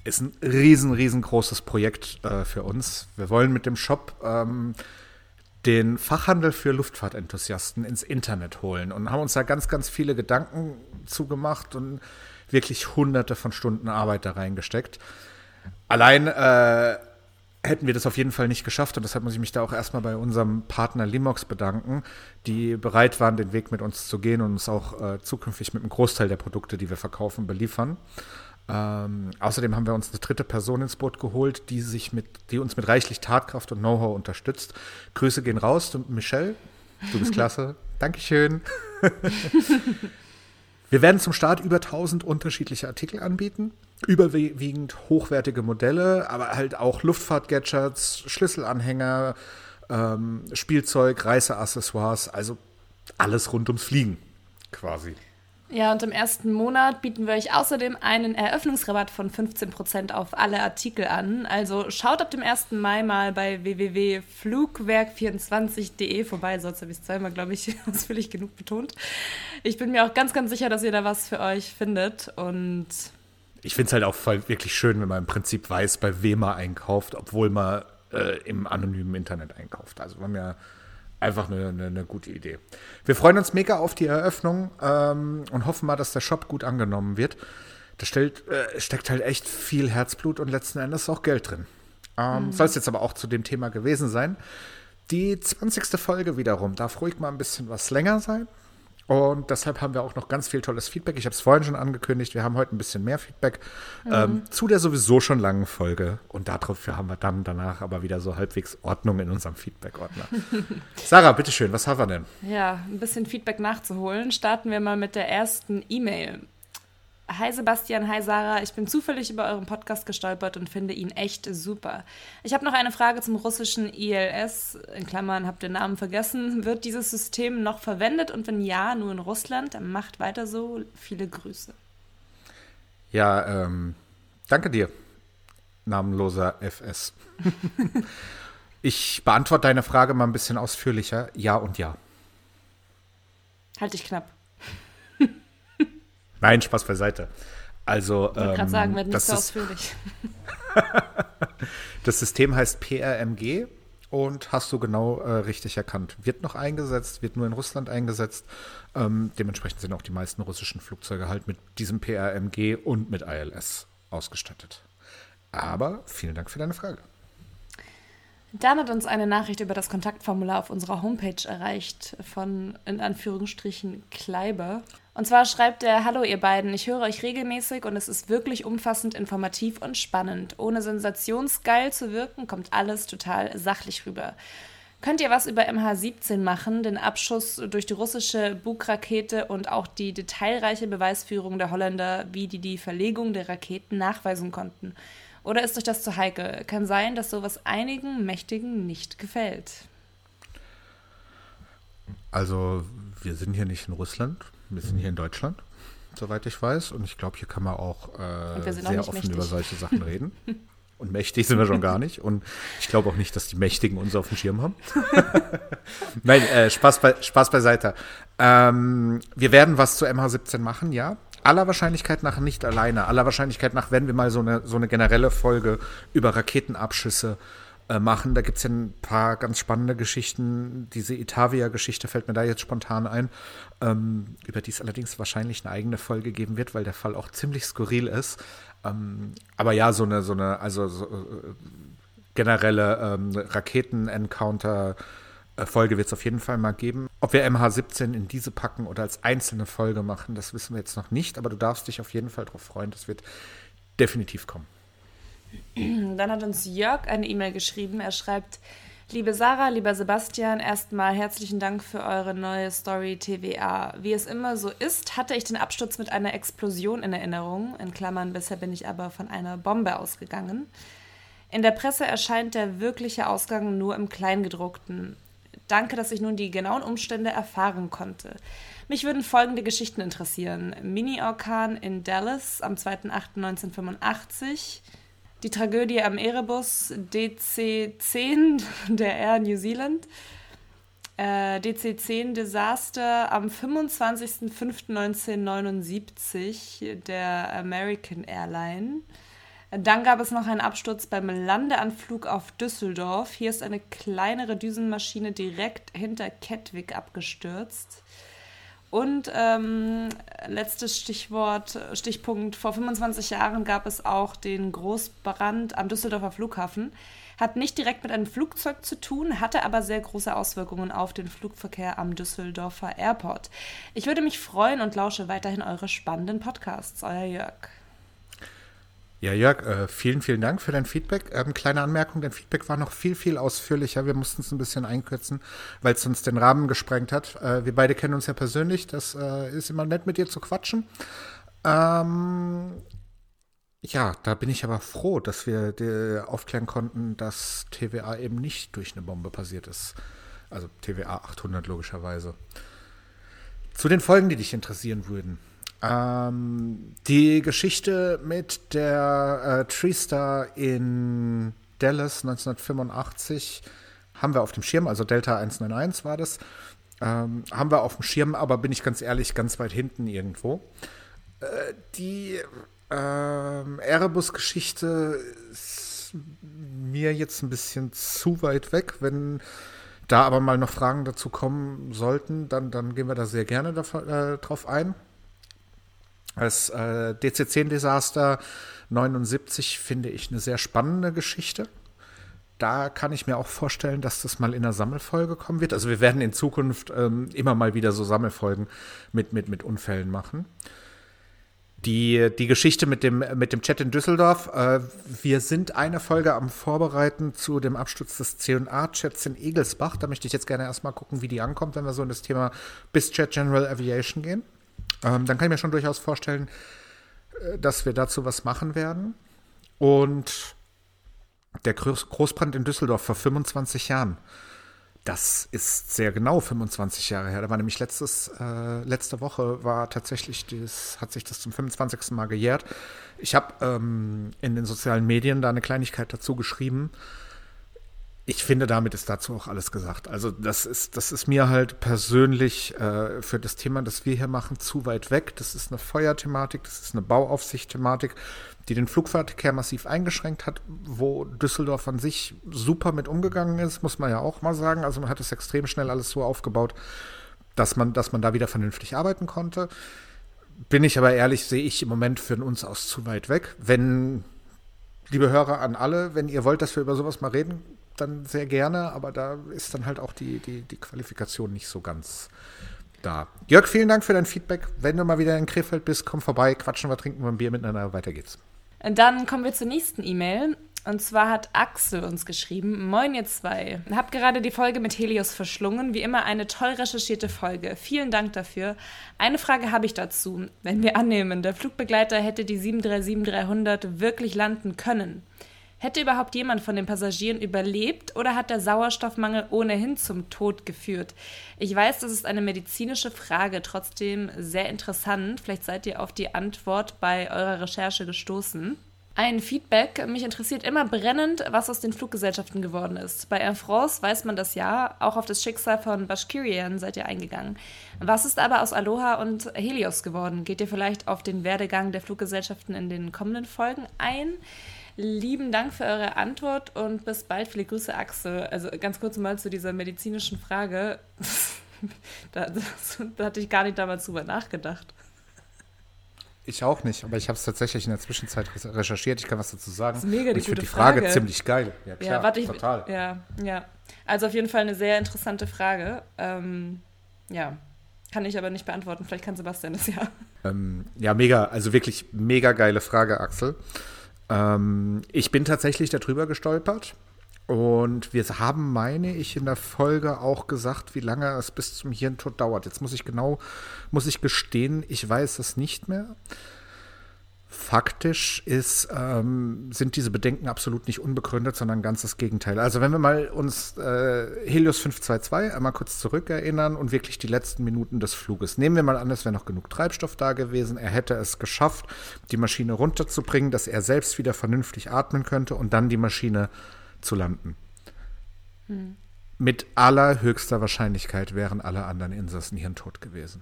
Ist ein riesen, riesengroßes Projekt äh, für uns. Wir wollen mit dem Shop ähm, den Fachhandel für Luftfahrtenthusiasten ins Internet holen und haben uns da ganz, ganz viele Gedanken zugemacht und wirklich hunderte von Stunden Arbeit da reingesteckt. Allein äh, hätten wir das auf jeden Fall nicht geschafft und deshalb muss ich mich da auch erstmal bei unserem Partner Limox bedanken, die bereit waren, den Weg mit uns zu gehen und uns auch äh, zukünftig mit einem Großteil der Produkte, die wir verkaufen, beliefern. Ähm, außerdem haben wir uns eine dritte Person ins Boot geholt, die sich mit, die uns mit reichlich Tatkraft und Know-how unterstützt. Grüße gehen raus und Michelle, du bist klasse. Dankeschön. Wir werden zum Start über 1000 unterschiedliche Artikel anbieten. Überwiegend hochwertige Modelle, aber halt auch Luftfahrt-Gadgets, Schlüsselanhänger, ähm, Spielzeug, Reiseaccessoires, also alles rund ums Fliegen quasi. Ja, und im ersten Monat bieten wir euch außerdem einen Eröffnungsrabatt von 15% auf alle Artikel an. Also schaut ab dem 1. Mai mal bei www.flugwerk24.de vorbei, sonst habe ich es zweimal, glaube ich, ausführlich genug betont. Ich bin mir auch ganz, ganz sicher, dass ihr da was für euch findet. Und Ich finde es halt auch voll wirklich schön, wenn man im Prinzip weiß, bei wem man einkauft, obwohl man äh, im anonymen Internet einkauft. Also wir haben ja einfach eine, eine, eine gute Idee. Wir freuen uns mega auf die Eröffnung ähm, und hoffen mal, dass der Shop gut angenommen wird. Da stellt, äh, steckt halt echt viel Herzblut und letzten Endes auch Geld drin. Ähm, Soll es jetzt aber auch zu dem Thema gewesen sein. Die 20. Folge wiederum darf ruhig mal ein bisschen was länger sein. Und deshalb haben wir auch noch ganz viel tolles Feedback. Ich habe es vorhin schon angekündigt. Wir haben heute ein bisschen mehr Feedback ähm, zu der sowieso schon langen Folge. Und dafür haben wir dann danach aber wieder so halbwegs Ordnung in unserem Feedback-Ordner. Sarah, bitteschön, was haben wir denn? Ja, ein bisschen Feedback nachzuholen. Starten wir mal mit der ersten E-Mail. Hi Sebastian, hi Sarah. Ich bin zufällig über euren Podcast gestolpert und finde ihn echt super. Ich habe noch eine Frage zum russischen ILS. In Klammern habt den Namen vergessen. Wird dieses System noch verwendet und wenn ja, nur in Russland? Macht weiter so. Viele Grüße. Ja, ähm, danke dir, namenloser FS. ich beantworte deine Frage mal ein bisschen ausführlicher. Ja und ja. Halt dich knapp. Nein, Spaß beiseite. Also, Ich wollte gerade ähm, sagen, wird nicht das, so ist, ausführlich. das System heißt PRMG und hast du genau äh, richtig erkannt. Wird noch eingesetzt, wird nur in Russland eingesetzt. Ähm, dementsprechend sind auch die meisten russischen Flugzeuge halt mit diesem PRMG und mit ILS ausgestattet. Aber vielen Dank für deine Frage. Dan hat uns eine Nachricht über das Kontaktformular auf unserer Homepage erreicht von, in Anführungsstrichen, Kleiber. Und zwar schreibt er, Hallo ihr beiden, ich höre euch regelmäßig und es ist wirklich umfassend, informativ und spannend. Ohne sensationsgeil zu wirken, kommt alles total sachlich rüber. Könnt ihr was über MH17 machen, den Abschuss durch die russische Bug-Rakete und auch die detailreiche Beweisführung der Holländer, wie die die Verlegung der Raketen nachweisen konnten? Oder ist euch das zu heikel? Kann sein, dass sowas einigen Mächtigen nicht gefällt. Also, wir sind hier nicht in Russland, wir sind hier in Deutschland, soweit ich weiß. Und ich glaube, hier kann man auch äh, auch sehr nicht offen mächtig. über solche Sachen reden. Und mächtig sind wir schon gar nicht. Und ich glaube auch nicht, dass die Mächtigen uns auf dem Schirm haben. Nein, äh, Spaß, bei, Spaß beiseite. Ähm, wir werden was zu MH17 machen, ja. Aller Wahrscheinlichkeit nach nicht alleine. Aller Wahrscheinlichkeit nach werden wir mal so eine, so eine generelle Folge über Raketenabschüsse äh, machen. Da gibt es ja ein paar ganz spannende Geschichten. Diese Itavia-Geschichte fällt mir da jetzt spontan ein, ähm, über die es allerdings wahrscheinlich eine eigene Folge geben wird, weil der Fall auch ziemlich skurril ist. Ähm, aber ja, so eine, so eine, also so, äh, generelle ähm, Raketen-Encounter. Folge wird es auf jeden Fall mal geben. Ob wir MH17 in diese packen oder als einzelne Folge machen, das wissen wir jetzt noch nicht, aber du darfst dich auf jeden Fall darauf freuen. Das wird definitiv kommen. Dann hat uns Jörg eine E-Mail geschrieben. Er schreibt: Liebe Sarah, lieber Sebastian, erstmal herzlichen Dank für eure neue Story TVA. Wie es immer so ist, hatte ich den Absturz mit einer Explosion in Erinnerung. In Klammern, bisher bin ich aber von einer Bombe ausgegangen. In der Presse erscheint der wirkliche Ausgang nur im Kleingedruckten. Danke, dass ich nun die genauen Umstände erfahren konnte. Mich würden folgende Geschichten interessieren. Mini-Orkan in Dallas am 2.8.1985. Die Tragödie am Erebus, DC-10 der Air New Zealand. Äh, DC-10-Desaster am 25.05.1979 der American Airline. Dann gab es noch einen Absturz beim Landeanflug auf Düsseldorf. Hier ist eine kleinere Düsenmaschine direkt hinter Kettwig abgestürzt. Und ähm, letztes Stichwort, Stichpunkt, vor 25 Jahren gab es auch den Großbrand am Düsseldorfer Flughafen. Hat nicht direkt mit einem Flugzeug zu tun, hatte aber sehr große Auswirkungen auf den Flugverkehr am Düsseldorfer Airport. Ich würde mich freuen und lausche weiterhin eure spannenden Podcasts. Euer Jörg. Ja, Jörg, äh, vielen, vielen Dank für dein Feedback. Ähm, kleine Anmerkung, dein Feedback war noch viel, viel ausführlicher. Wir mussten es ein bisschen einkürzen, weil es uns den Rahmen gesprengt hat. Äh, wir beide kennen uns ja persönlich. Das äh, ist immer nett, mit dir zu quatschen. Ähm, ja, da bin ich aber froh, dass wir dir aufklären konnten, dass TVA eben nicht durch eine Bombe passiert ist. Also TVA 800 logischerweise. Zu den Folgen, die dich interessieren würden. Ähm, die Geschichte mit der äh, Tree-Star in Dallas 1985 haben wir auf dem Schirm, also Delta 191 war das. Ähm, haben wir auf dem Schirm, aber bin ich ganz ehrlich, ganz weit hinten irgendwo. Äh, die ähm, Erebus-Geschichte ist mir jetzt ein bisschen zu weit weg. Wenn da aber mal noch Fragen dazu kommen sollten, dann, dann gehen wir da sehr gerne dav- äh, drauf ein. Das äh, DC-10-Desaster 79 finde ich eine sehr spannende Geschichte. Da kann ich mir auch vorstellen, dass das mal in einer Sammelfolge kommen wird. Also wir werden in Zukunft ähm, immer mal wieder so Sammelfolgen mit, mit, mit Unfällen machen. Die, die Geschichte mit dem, mit dem Chat in Düsseldorf. Äh, wir sind eine Folge am Vorbereiten zu dem Absturz des C&A-Chats in Egelsbach. Da möchte ich jetzt gerne erstmal gucken, wie die ankommt, wenn wir so in das Thema BizChat General Aviation gehen. Ähm, dann kann ich mir schon durchaus vorstellen, äh, dass wir dazu was machen werden. Und der Groß Großbrand in Düsseldorf vor 25 Jahren. Das ist sehr genau 25 Jahre her. Da war nämlich letztes, äh, letzte Woche war tatsächlich, das, hat sich das zum 25. Mal gejährt. Ich habe ähm, in den sozialen Medien da eine Kleinigkeit dazu geschrieben. Ich finde, damit ist dazu auch alles gesagt. Also das ist, das ist mir halt persönlich äh, für das Thema, das wir hier machen, zu weit weg. Das ist eine Feuerthematik, das ist eine Bauaufsicht-Thematik die den Flugverkehr massiv eingeschränkt hat, wo Düsseldorf an sich super mit umgegangen ist, muss man ja auch mal sagen. Also man hat es extrem schnell alles so aufgebaut, dass man, dass man da wieder vernünftig arbeiten konnte. Bin ich aber ehrlich, sehe ich im Moment für uns aus zu weit weg. Wenn, liebe Hörer an alle, wenn ihr wollt, dass wir über sowas mal reden, dann sehr gerne, aber da ist dann halt auch die, die, die Qualifikation nicht so ganz da. Jörg, vielen Dank für dein Feedback. Wenn du mal wieder in Krefeld bist, komm vorbei, quatschen wir, trinken wir ein Bier miteinander, weiter geht's. Dann kommen wir zur nächsten E-Mail. Und zwar hat Axel uns geschrieben: Moin, ihr zwei. Hab gerade die Folge mit Helios verschlungen. Wie immer eine toll recherchierte Folge. Vielen Dank dafür. Eine Frage habe ich dazu. Wenn wir annehmen, der Flugbegleiter hätte die 737-300 wirklich landen können, Hätte überhaupt jemand von den Passagieren überlebt oder hat der Sauerstoffmangel ohnehin zum Tod geführt? Ich weiß, das ist eine medizinische Frage, trotzdem sehr interessant. Vielleicht seid ihr auf die Antwort bei eurer Recherche gestoßen. Ein Feedback. Mich interessiert immer brennend, was aus den Fluggesellschaften geworden ist. Bei Air France weiß man das ja. Auch auf das Schicksal von Bashkirian seid ihr eingegangen. Was ist aber aus Aloha und Helios geworden? Geht ihr vielleicht auf den Werdegang der Fluggesellschaften in den kommenden Folgen ein? Lieben Dank für eure Antwort und bis bald. Viele Grüße, Axel. Also ganz kurz mal zu dieser medizinischen Frage. da, das, da hatte ich gar nicht damals drüber nachgedacht. Ich auch nicht, aber ich habe es tatsächlich in der Zwischenzeit recherchiert. Ich kann was dazu sagen. Das ist mega die ich finde die Frage, Frage. ziemlich geil. Ja, klar, ja, warte, ich, total. Ja, ja. Also auf jeden Fall eine sehr interessante Frage. Ähm, ja, kann ich aber nicht beantworten. Vielleicht kann Sebastian das ja. Ähm, ja, mega, also wirklich mega geile Frage, Axel. Ähm, ich bin tatsächlich darüber gestolpert. Und wir haben, meine ich, in der Folge auch gesagt, wie lange es bis zum Hirntod dauert. Jetzt muss ich genau, muss ich gestehen, ich weiß es nicht mehr. Faktisch ist, ähm, sind diese Bedenken absolut nicht unbegründet, sondern ganz das Gegenteil. Also wenn wir mal uns äh, Helios 522 einmal kurz zurückerinnern und wirklich die letzten Minuten des Fluges. Nehmen wir mal an, es wäre noch genug Treibstoff da gewesen. Er hätte es geschafft, die Maschine runterzubringen, dass er selbst wieder vernünftig atmen könnte und dann die Maschine zu landen. Hm. Mit allerhöchster Wahrscheinlichkeit wären alle anderen Insassen hirntot gewesen.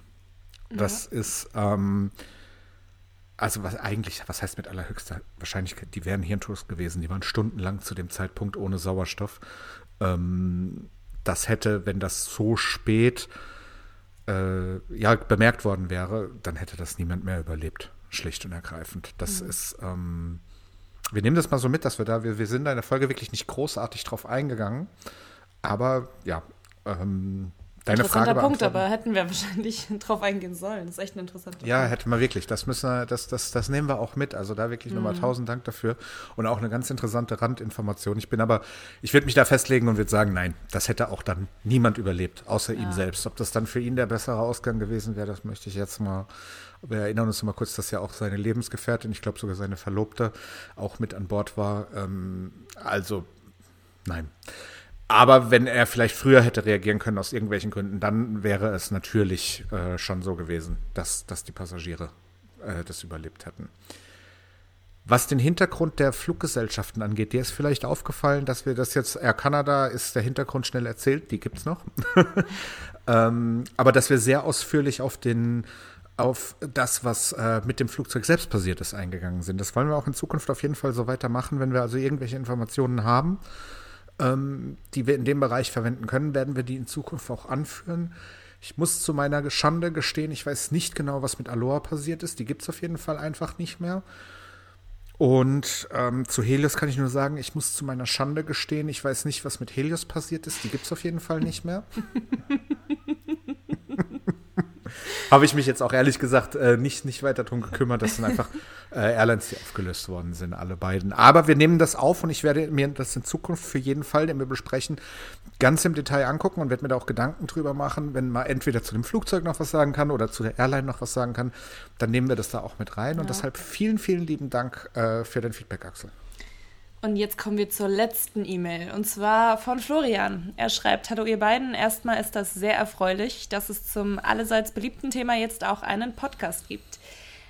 Das ist, ähm, also was eigentlich, was heißt mit allerhöchster Wahrscheinlichkeit? Die wären hirntot gewesen. Die waren stundenlang zu dem Zeitpunkt ohne Sauerstoff. Ähm, das hätte, wenn das so spät äh, ja, bemerkt worden wäre, dann hätte das niemand mehr überlebt. Schlicht und ergreifend. Das ist, ähm, wir nehmen das mal so mit, dass wir da, wir, wir sind da in der Folge wirklich nicht großartig drauf eingegangen. Aber ja, ähm, deine Interessanter Frage Punkt, aber hätten wir wahrscheinlich drauf eingehen sollen. Das ist echt ein interessanter Ja, Punkt. hätten wir wirklich. Das müssen wir, das, das, das nehmen wir auch mit. Also da wirklich nochmal tausend Dank dafür. Und auch eine ganz interessante Randinformation. Ich bin aber, ich würde mich da festlegen und würde sagen, nein, das hätte auch dann niemand überlebt, außer ihm selbst. Ob das dann für ihn der bessere Ausgang gewesen wäre, das möchte ich jetzt mal. Wir erinnern uns mal kurz, dass ja auch seine Lebensgefährtin, ich glaube sogar seine Verlobte, auch mit an Bord war. Ähm, also, nein. Aber wenn er vielleicht früher hätte reagieren können aus irgendwelchen Gründen, dann wäre es natürlich äh, schon so gewesen, dass, dass die Passagiere äh, das überlebt hätten. Was den Hintergrund der Fluggesellschaften angeht, dir ist vielleicht aufgefallen, dass wir das jetzt, Air Canada ist der Hintergrund schnell erzählt, die gibt es noch. ähm, aber dass wir sehr ausführlich auf den auf das, was äh, mit dem Flugzeug selbst passiert ist, eingegangen sind. Das wollen wir auch in Zukunft auf jeden Fall so weitermachen, wenn wir also irgendwelche Informationen haben ähm, die wir in dem Bereich verwenden können, werden wir die in Zukunft auch anführen. Ich muss zu meiner Schande gestehen, ich weiß nicht genau, was mit Aloha passiert ist. Die gibt es auf jeden Fall einfach nicht mehr. Und ähm, zu Helios kann ich nur sagen, ich muss zu meiner Schande gestehen, ich weiß nicht, was mit Helios passiert ist. Die gibt es auf jeden Fall nicht mehr. Habe ich mich jetzt auch ehrlich gesagt äh, nicht, nicht weiter darum gekümmert. Das sind einfach äh, Airlines, die aufgelöst worden sind, alle beiden. Aber wir nehmen das auf und ich werde mir das in Zukunft für jeden Fall, den wir besprechen, ganz im Detail angucken und werde mir da auch Gedanken drüber machen. Wenn man entweder zu dem Flugzeug noch was sagen kann oder zu der Airline noch was sagen kann, dann nehmen wir das da auch mit rein. Ja. Und deshalb vielen, vielen lieben Dank äh, für dein Feedback, Axel. Und jetzt kommen wir zur letzten E-Mail und zwar von Florian. Er schreibt: Hallo, ihr beiden. Erstmal ist das sehr erfreulich, dass es zum allerseits beliebten Thema jetzt auch einen Podcast gibt.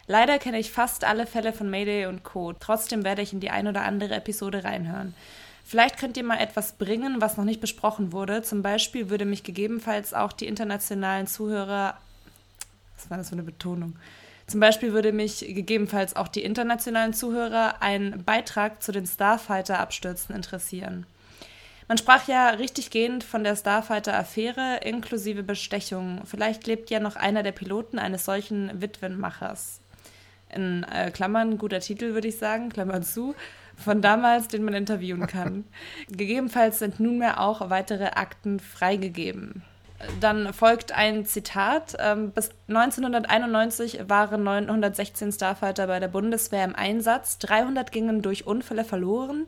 Leider kenne ich fast alle Fälle von Mayday und Co. Trotzdem werde ich in die ein oder andere Episode reinhören. Vielleicht könnt ihr mal etwas bringen, was noch nicht besprochen wurde. Zum Beispiel würde mich gegebenenfalls auch die internationalen Zuhörer. Was war das für eine Betonung? Zum Beispiel würde mich gegebenenfalls auch die internationalen Zuhörer ein Beitrag zu den Starfighter-Abstürzen interessieren. Man sprach ja richtig gehend von der Starfighter-Affäre inklusive Bestechung. Vielleicht lebt ja noch einer der Piloten eines solchen Witwenmachers. In äh, Klammern, guter Titel würde ich sagen, Klammern zu, von damals, den man interviewen kann. Gegebenenfalls sind nunmehr auch weitere Akten freigegeben. Dann folgt ein Zitat. Ähm, bis 1991 waren 916 Starfighter bei der Bundeswehr im Einsatz. 300 gingen durch Unfälle verloren,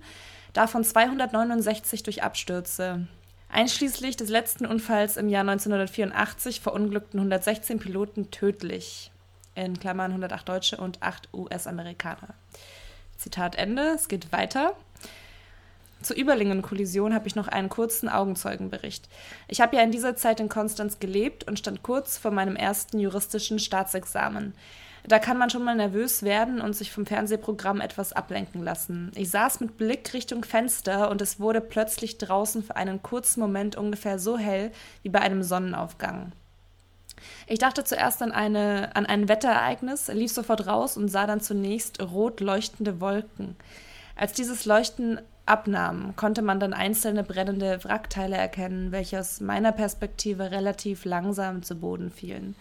davon 269 durch Abstürze. Einschließlich des letzten Unfalls im Jahr 1984 verunglückten 116 Piloten tödlich. In Klammern 108 Deutsche und 8 US-Amerikaner. Zitat Ende. Es geht weiter. Zur Überlingen-Kollision habe ich noch einen kurzen Augenzeugenbericht. Ich habe ja in dieser Zeit in Konstanz gelebt und stand kurz vor meinem ersten juristischen Staatsexamen. Da kann man schon mal nervös werden und sich vom Fernsehprogramm etwas ablenken lassen. Ich saß mit Blick Richtung Fenster und es wurde plötzlich draußen für einen kurzen Moment ungefähr so hell wie bei einem Sonnenaufgang. Ich dachte zuerst an, eine, an ein Wetterereignis, lief sofort raus und sah dann zunächst rot leuchtende Wolken. Als dieses Leuchten abnahm, konnte man dann einzelne brennende Wrackteile erkennen, welche aus meiner Perspektive relativ langsam zu Boden fielen.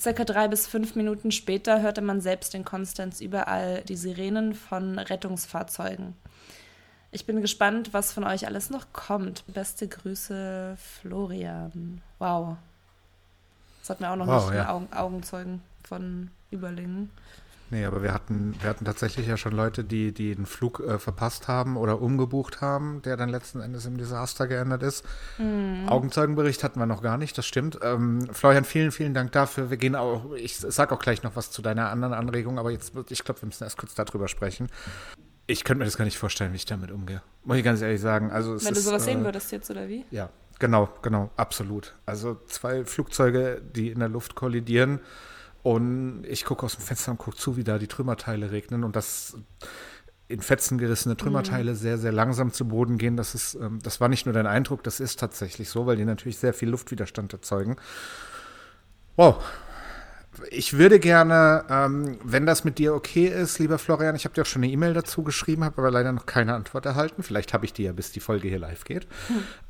Circa drei bis fünf Minuten später hörte man selbst in Konstanz überall die Sirenen von Rettungsfahrzeugen. Ich bin gespannt, was von euch alles noch kommt. Beste Grüße, Florian. Wow. Das hatten wir auch noch Wow, nicht, ja. Augen, Augenzeugen von Überlingen. Nee, aber wir hatten, wir hatten tatsächlich ja schon Leute, die, die den Flug äh, verpasst haben oder umgebucht haben, der dann letzten Endes im Desaster geändert ist. Augenzeugenbericht hatten wir noch gar nicht, das stimmt. Ähm, Florian, vielen, vielen Dank dafür. Wir gehen auch, ich sag auch gleich noch was zu deiner anderen Anregung, aber jetzt, ich glaube, wir müssen erst kurz darüber sprechen. Ich könnte mir das gar nicht vorstellen, wie ich damit umgehe. Muss ich ganz ehrlich sagen. Also, Wenn du ist, sowas äh, sehen würdest jetzt, oder wie? Ja, genau, genau, absolut. Also zwei Flugzeuge, die in der Luft kollidieren und ich gucke aus dem Fenster und gucke zu, wie da die Trümmerteile regnen und das in Fetzen gerissene Trümmerteile sehr, sehr langsam zu Boden gehen. Das ist, ähm, das war nicht nur dein Eindruck, das ist tatsächlich so, weil die natürlich sehr viel Luftwiderstand erzeugen. Wow. Ich würde gerne, ähm, wenn das mit dir okay ist, lieber Florian, ich habe dir auch schon eine E-Mail dazu geschrieben, habe aber leider noch keine Antwort erhalten. Vielleicht habe ich die ja, bis die Folge hier live geht.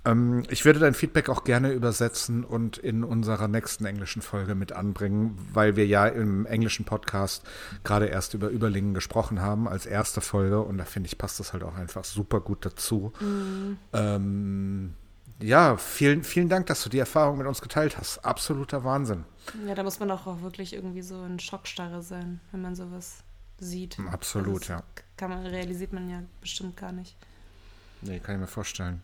Ähm, ich würde dein Feedback auch gerne übersetzen und in unserer nächsten englischen Folge mit anbringen, weil wir ja im englischen Podcast gerade erst über Überlingen gesprochen haben als erste Folge und da finde ich, passt das halt auch einfach super gut dazu. Ähm, ja, vielen, vielen Dank, dass du die Erfahrung mit uns geteilt hast. Absoluter Wahnsinn. Ja, da muss man auch, auch wirklich irgendwie so in Schockstarre sein, wenn man sowas sieht. Absolut, Also ja. das Kann man, realisiert man ja bestimmt gar nicht. Nee, kann ich mir vorstellen.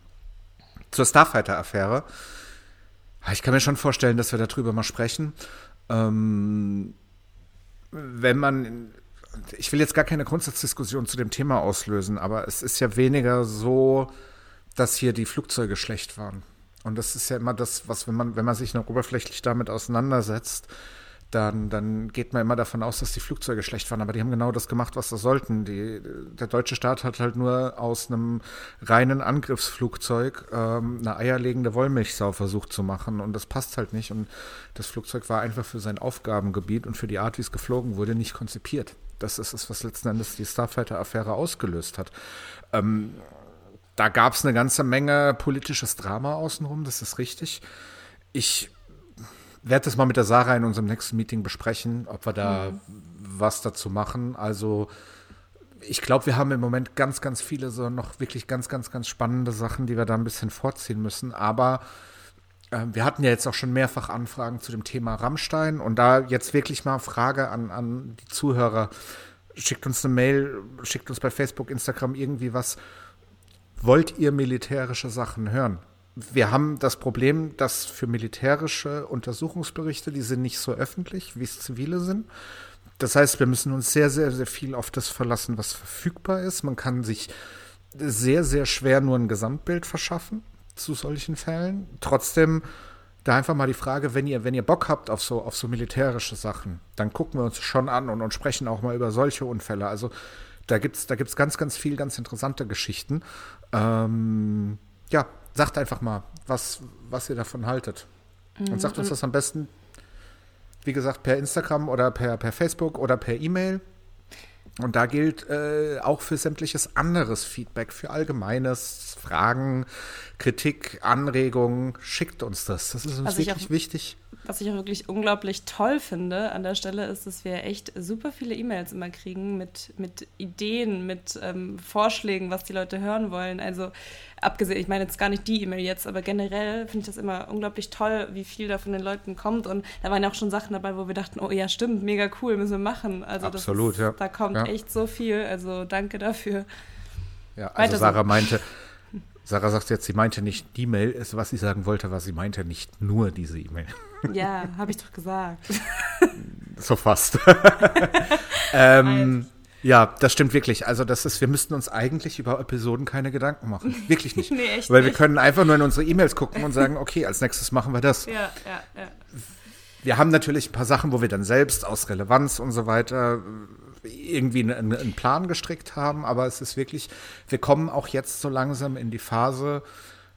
Zur Starfighter-Affäre. Ich kann mir schon vorstellen, dass wir darüber mal sprechen. Ähm, wenn man, ich will jetzt gar keine Grundsatzdiskussion zu dem Thema auslösen, aber es ist ja weniger so, dass hier die Flugzeuge schlecht waren. Und das ist ja immer das, was, wenn man, wenn man sich noch oberflächlich damit auseinandersetzt, dann, dann geht man immer davon aus, dass die Flugzeuge schlecht waren. Aber die haben genau das gemacht, was sie sollten. Die, der deutsche Staat hat halt nur aus einem reinen Angriffsflugzeug ähm, eine eierlegende Wollmilchsau versucht zu machen. Und das passt halt nicht. Und das Flugzeug war einfach für sein Aufgabengebiet und für die Art, wie es geflogen wurde, nicht konzipiert. Das ist es, was letzten Endes die Starfighter-Affäre ausgelöst hat. Ähm, da gab es eine ganze Menge politisches Drama außenrum, das ist richtig. Ich werde das mal mit der Sarah in unserem nächsten Meeting besprechen, ob wir da was dazu machen. Also ich glaube, wir haben im Moment ganz, ganz viele so noch wirklich ganz, ganz, ganz spannende Sachen, die wir da ein bisschen vorziehen müssen. Aber äh, wir hatten ja jetzt auch schon mehrfach Anfragen zu dem Thema Rammstein und da jetzt wirklich mal Frage an, an die Zuhörer. Schickt uns eine Mail, schickt uns bei Facebook, Instagram irgendwie was. Wollt ihr militärische Sachen hören? Wir haben das Problem, dass für militärische Untersuchungsberichte, die sind nicht so öffentlich, wie es zivile sind. Das heißt, wir müssen uns sehr, sehr, sehr viel auf das verlassen, was verfügbar ist. Man kann sich sehr, sehr schwer nur ein Gesamtbild verschaffen zu solchen Fällen. Trotzdem da einfach mal die Frage, wenn ihr, wenn ihr Bock habt auf so, auf so militärische Sachen, dann gucken wir uns schon an und, und sprechen auch mal über solche Unfälle. Also da gibt es da gibt's ganz, ganz viel, ganz interessante Geschichten. Ähm, ja, sagt einfach mal, was, was ihr davon haltet. Und sagt uns das am besten, wie gesagt, per Instagram oder per, per Facebook oder per E-Mail. Und da gilt äh, auch für sämtliches anderes Feedback, für allgemeines, Fragen, Kritik, Anregungen. Schickt uns das. Das ist uns ich wirklich auch- wichtig. Was ich auch wirklich unglaublich toll finde an der Stelle ist, dass wir echt super viele E-Mails immer kriegen mit, mit Ideen, mit ähm, Vorschlägen, was die Leute hören wollen. Also abgesehen, ich meine jetzt gar nicht die E-Mail jetzt, aber generell finde ich das immer unglaublich toll, wie viel da von den Leuten kommt. Und da waren ja auch schon Sachen dabei, wo wir dachten, oh ja, stimmt, mega cool, müssen wir machen. Also das Absolut, ist, ja. Da kommt Ja. echt so viel. Also danke dafür. Ja, Weiter also so. Sarah meinte, Sarah sagt jetzt, sie meinte nicht die Mail, ist, was sie sagen wollte, was sie meinte, nicht nur diese E-Mail. Ja, habe ich doch gesagt. So fast. ähm, ja, das stimmt wirklich. Also das ist, wir müssten uns eigentlich über Episoden keine Gedanken machen. Wirklich nicht. Nee, echt Weil wir nicht. können einfach nur in unsere E-Mails gucken und sagen, okay, als nächstes machen wir das. Ja, ja, ja. Wir haben natürlich ein paar Sachen, wo wir dann selbst aus Relevanz und so weiter irgendwie einen, einen Plan gestrickt haben, aber es ist wirklich, wir kommen auch jetzt so langsam in die Phase,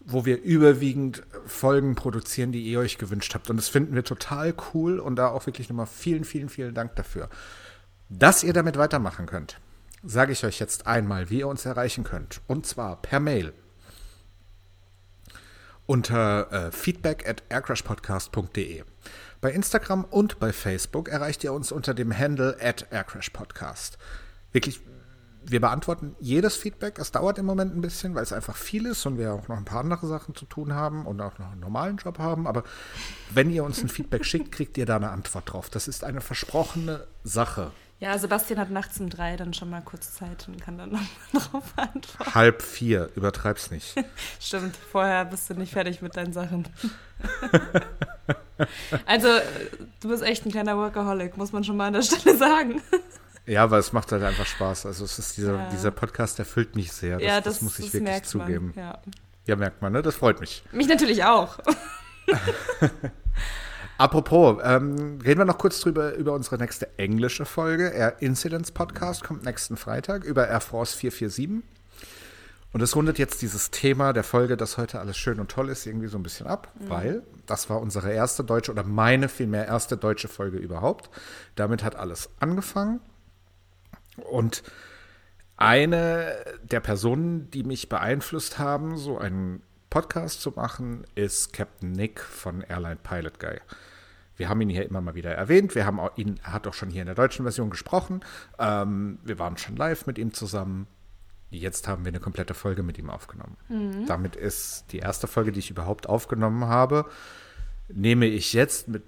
wo wir überwiegend Folgen produzieren, die ihr euch gewünscht habt. Und das finden wir total cool und da auch wirklich nochmal vielen, vielen, vielen Dank dafür. Dass ihr damit weitermachen könnt, sage ich euch jetzt einmal, wie ihr uns erreichen könnt. Und zwar per Mail unter äh, feedback at aircrashpodcast.de. Bei Instagram und bei Facebook erreicht ihr uns unter dem Handle at aircrashpodcast. Wirklich, wir beantworten jedes Feedback. Es dauert im Moment ein bisschen, weil es einfach viel ist und wir auch noch ein paar andere Sachen zu tun haben und auch noch einen normalen Job haben. Aber wenn ihr uns ein Feedback schickt, kriegt ihr da eine Antwort drauf. Das ist eine versprochene Sache. Ja, Sebastian hat nachts um drei dann schon mal kurz Zeit und kann dann nochmal drauf antworten. Halb vier, übertreib's nicht. Stimmt, vorher bist du nicht fertig mit deinen Sachen. also, du bist echt ein kleiner Workaholic, muss man schon mal an der Stelle sagen. Ja, aber es macht halt einfach Spaß. Also es ist dieser, Ja. dieser Podcast erfüllt mich sehr. Das, ja, das, muss ich wirklich merkt zugeben. Man. Ja. Ja, merkt man, ne? Das freut mich. Mich natürlich auch. Apropos, ähm, reden wir noch kurz drüber über unsere nächste englische Folge. Air Incidents Podcast kommt nächsten Freitag über Air Force 447. Und es rundet jetzt dieses Thema der Folge, dass heute alles schön und toll ist, irgendwie so ein bisschen ab, weil das war unsere erste deutsche oder meine vielmehr erste deutsche Folge überhaupt. Damit hat alles angefangen. Und eine der Personen, die mich beeinflusst haben, so einen Podcast zu machen, ist Captain Nick von Airline Pilot Guy. Wir haben ihn hier immer mal wieder erwähnt. Wir haben auch ihn, er hat auch schon hier in der deutschen Version gesprochen. Ähm, wir waren schon live mit ihm zusammen. Jetzt haben wir eine komplette Folge mit ihm aufgenommen. Damit ist die erste Folge, die ich überhaupt aufgenommen habe, nehme ich jetzt mit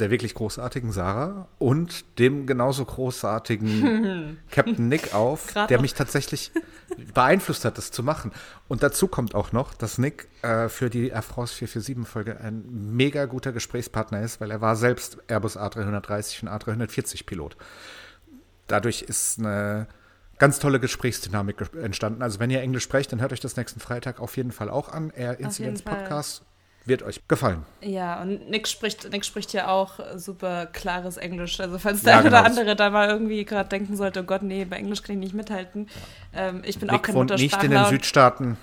der wirklich großartigen Sarah und dem genauso großartigen Captain Nick auf, der noch. mich tatsächlich beeinflusst hat, das zu machen. Und dazu kommt auch noch, dass Nick äh, für die Air France 447-Folge ein mega guter Gesprächspartner ist, weil er war selbst Airbus A330 und A340-Pilot. Dadurch ist eine ganz tolle Gesprächsdynamik ges- entstanden. Also wenn ihr Englisch sprecht, dann hört euch das nächsten Freitag auf jeden Fall auch an. Air Incidents. Podcast wird euch gefallen. Ja, und Nick spricht, Nick spricht ja auch super klares Englisch. Also falls Ja, der eine oder genau. andere da mal irgendwie gerade denken sollte, oh Gott, nee, bei Englisch kann ich nicht mithalten. Ähm, ich bin auch Nick kein wohnt nicht in den. Südstaaten,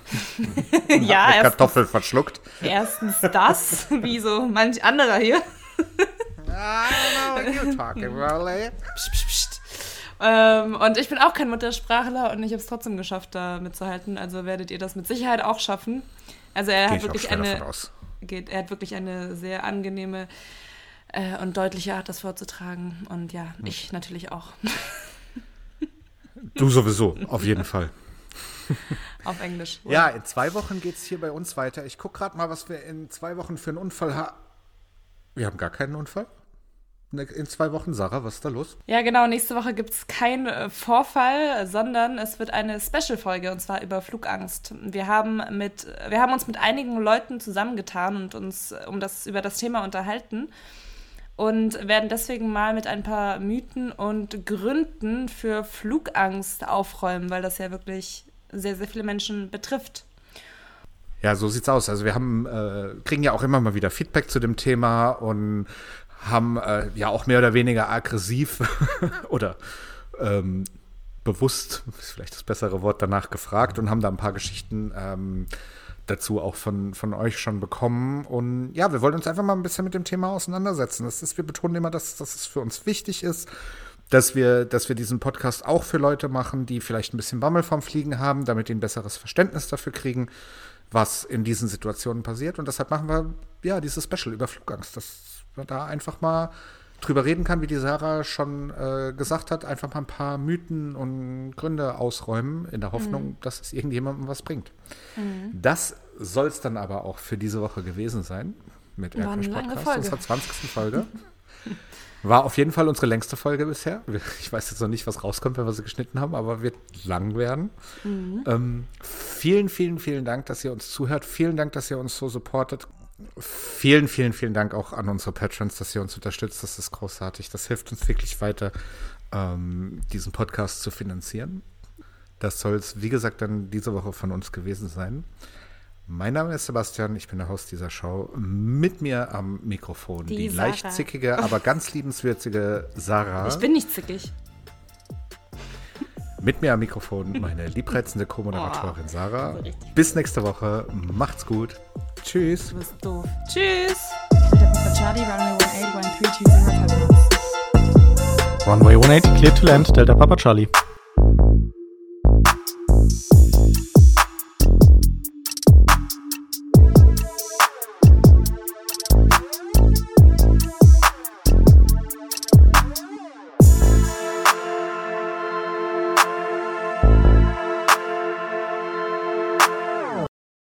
ja, eine erstens, Kartoffel verschluckt. erstens das, wie so manch anderer hier. I don't know what you're talking about, eh? Psst, psst, psst. Ähm, und ich bin auch kein Muttersprachler und ich habe es trotzdem geschafft, da mitzuhalten. Also werdet ihr das mit Sicherheit auch schaffen. Also er Gehe hat ich auch wirklich eine. Geht, er hat wirklich eine sehr angenehme äh, und deutlicher hat das vorzutragen. Und ja, ich natürlich auch. Du sowieso, auf jeden Fall. Auf Englisch. Ja, in zwei Wochen geht es hier bei uns weiter. Ich gucke gerade mal, was wir in zwei Wochen für einen Unfall haben. Wir haben gar keinen Unfall? Ne, In zwei Wochen, Sarah, was ist da los? Ja, genau. Nächste Woche gibt es keinen äh, Vorfall, sondern es wird eine Special-Folge und zwar über Flugangst. Wir haben, mit, wir haben uns mit einigen Leuten zusammengetan und uns äh, um das, über das Thema unterhalten und werden deswegen mal mit ein paar Mythen und Gründen für Flugangst aufräumen, weil das ja wirklich sehr, sehr viele Menschen betrifft. Ja, so sieht's aus. Also wir haben, äh, kriegen ja auch immer mal wieder Feedback zu dem Thema und haben äh, ja auch mehr oder weniger aggressiv oder ähm, bewusst, ist vielleicht das bessere Wort, danach gefragt und haben da ein paar Geschichten ähm, dazu auch von, von euch schon bekommen. Und ja, wir wollen uns einfach mal ein bisschen mit dem Thema auseinandersetzen. Das ist, wir betonen immer, dass, dass es für uns wichtig ist, dass wir, dass wir diesen Podcast auch für Leute machen, die vielleicht ein bisschen Bammel vom Fliegen haben, damit die ein besseres Verständnis dafür kriegen, was in diesen Situationen passiert. Und deshalb machen wir ja dieses Special über Flugangst, man da einfach mal drüber reden kann, wie die Sarah schon äh, gesagt hat, einfach mal ein paar Mythen und Gründe ausräumen, in der Hoffnung, dass es irgendjemandem was bringt. Das soll es dann aber auch für diese Woche gewesen sein mit lange Podcast, unserer 20. Folge. War auf jeden Fall unsere längste Folge bisher. Ich weiß jetzt noch nicht, was rauskommt, wenn wir sie geschnitten haben, aber wird lang werden. Ähm, vielen, vielen, vielen Dank, dass ihr uns zuhört. Vielen Dank, dass ihr uns so supportet. Vielen, vielen, vielen Dank auch an unsere Patrons, dass ihr uns unterstützt. Das ist großartig. Das hilft uns wirklich weiter, ähm, diesen Podcast zu finanzieren. Das soll es, wie gesagt, dann diese Woche von uns gewesen sein. Mein Name ist Sebastian, ich bin der Host dieser Show. Mit mir am Mikrofon die, Die leicht zickige, aber ganz liebenswürdige Sarah. Ich bin nicht zickig. Mit mir am Mikrofon meine liebreizende Co-Moderatorin Oh, Sarah. Bis nächste Woche. Macht's gut. Tschüss. Du bist doof. Tschüss. Delta Charlie, runway 18, 1320, Papa. Runway 180 cleared to land, Delta Papa Charlie.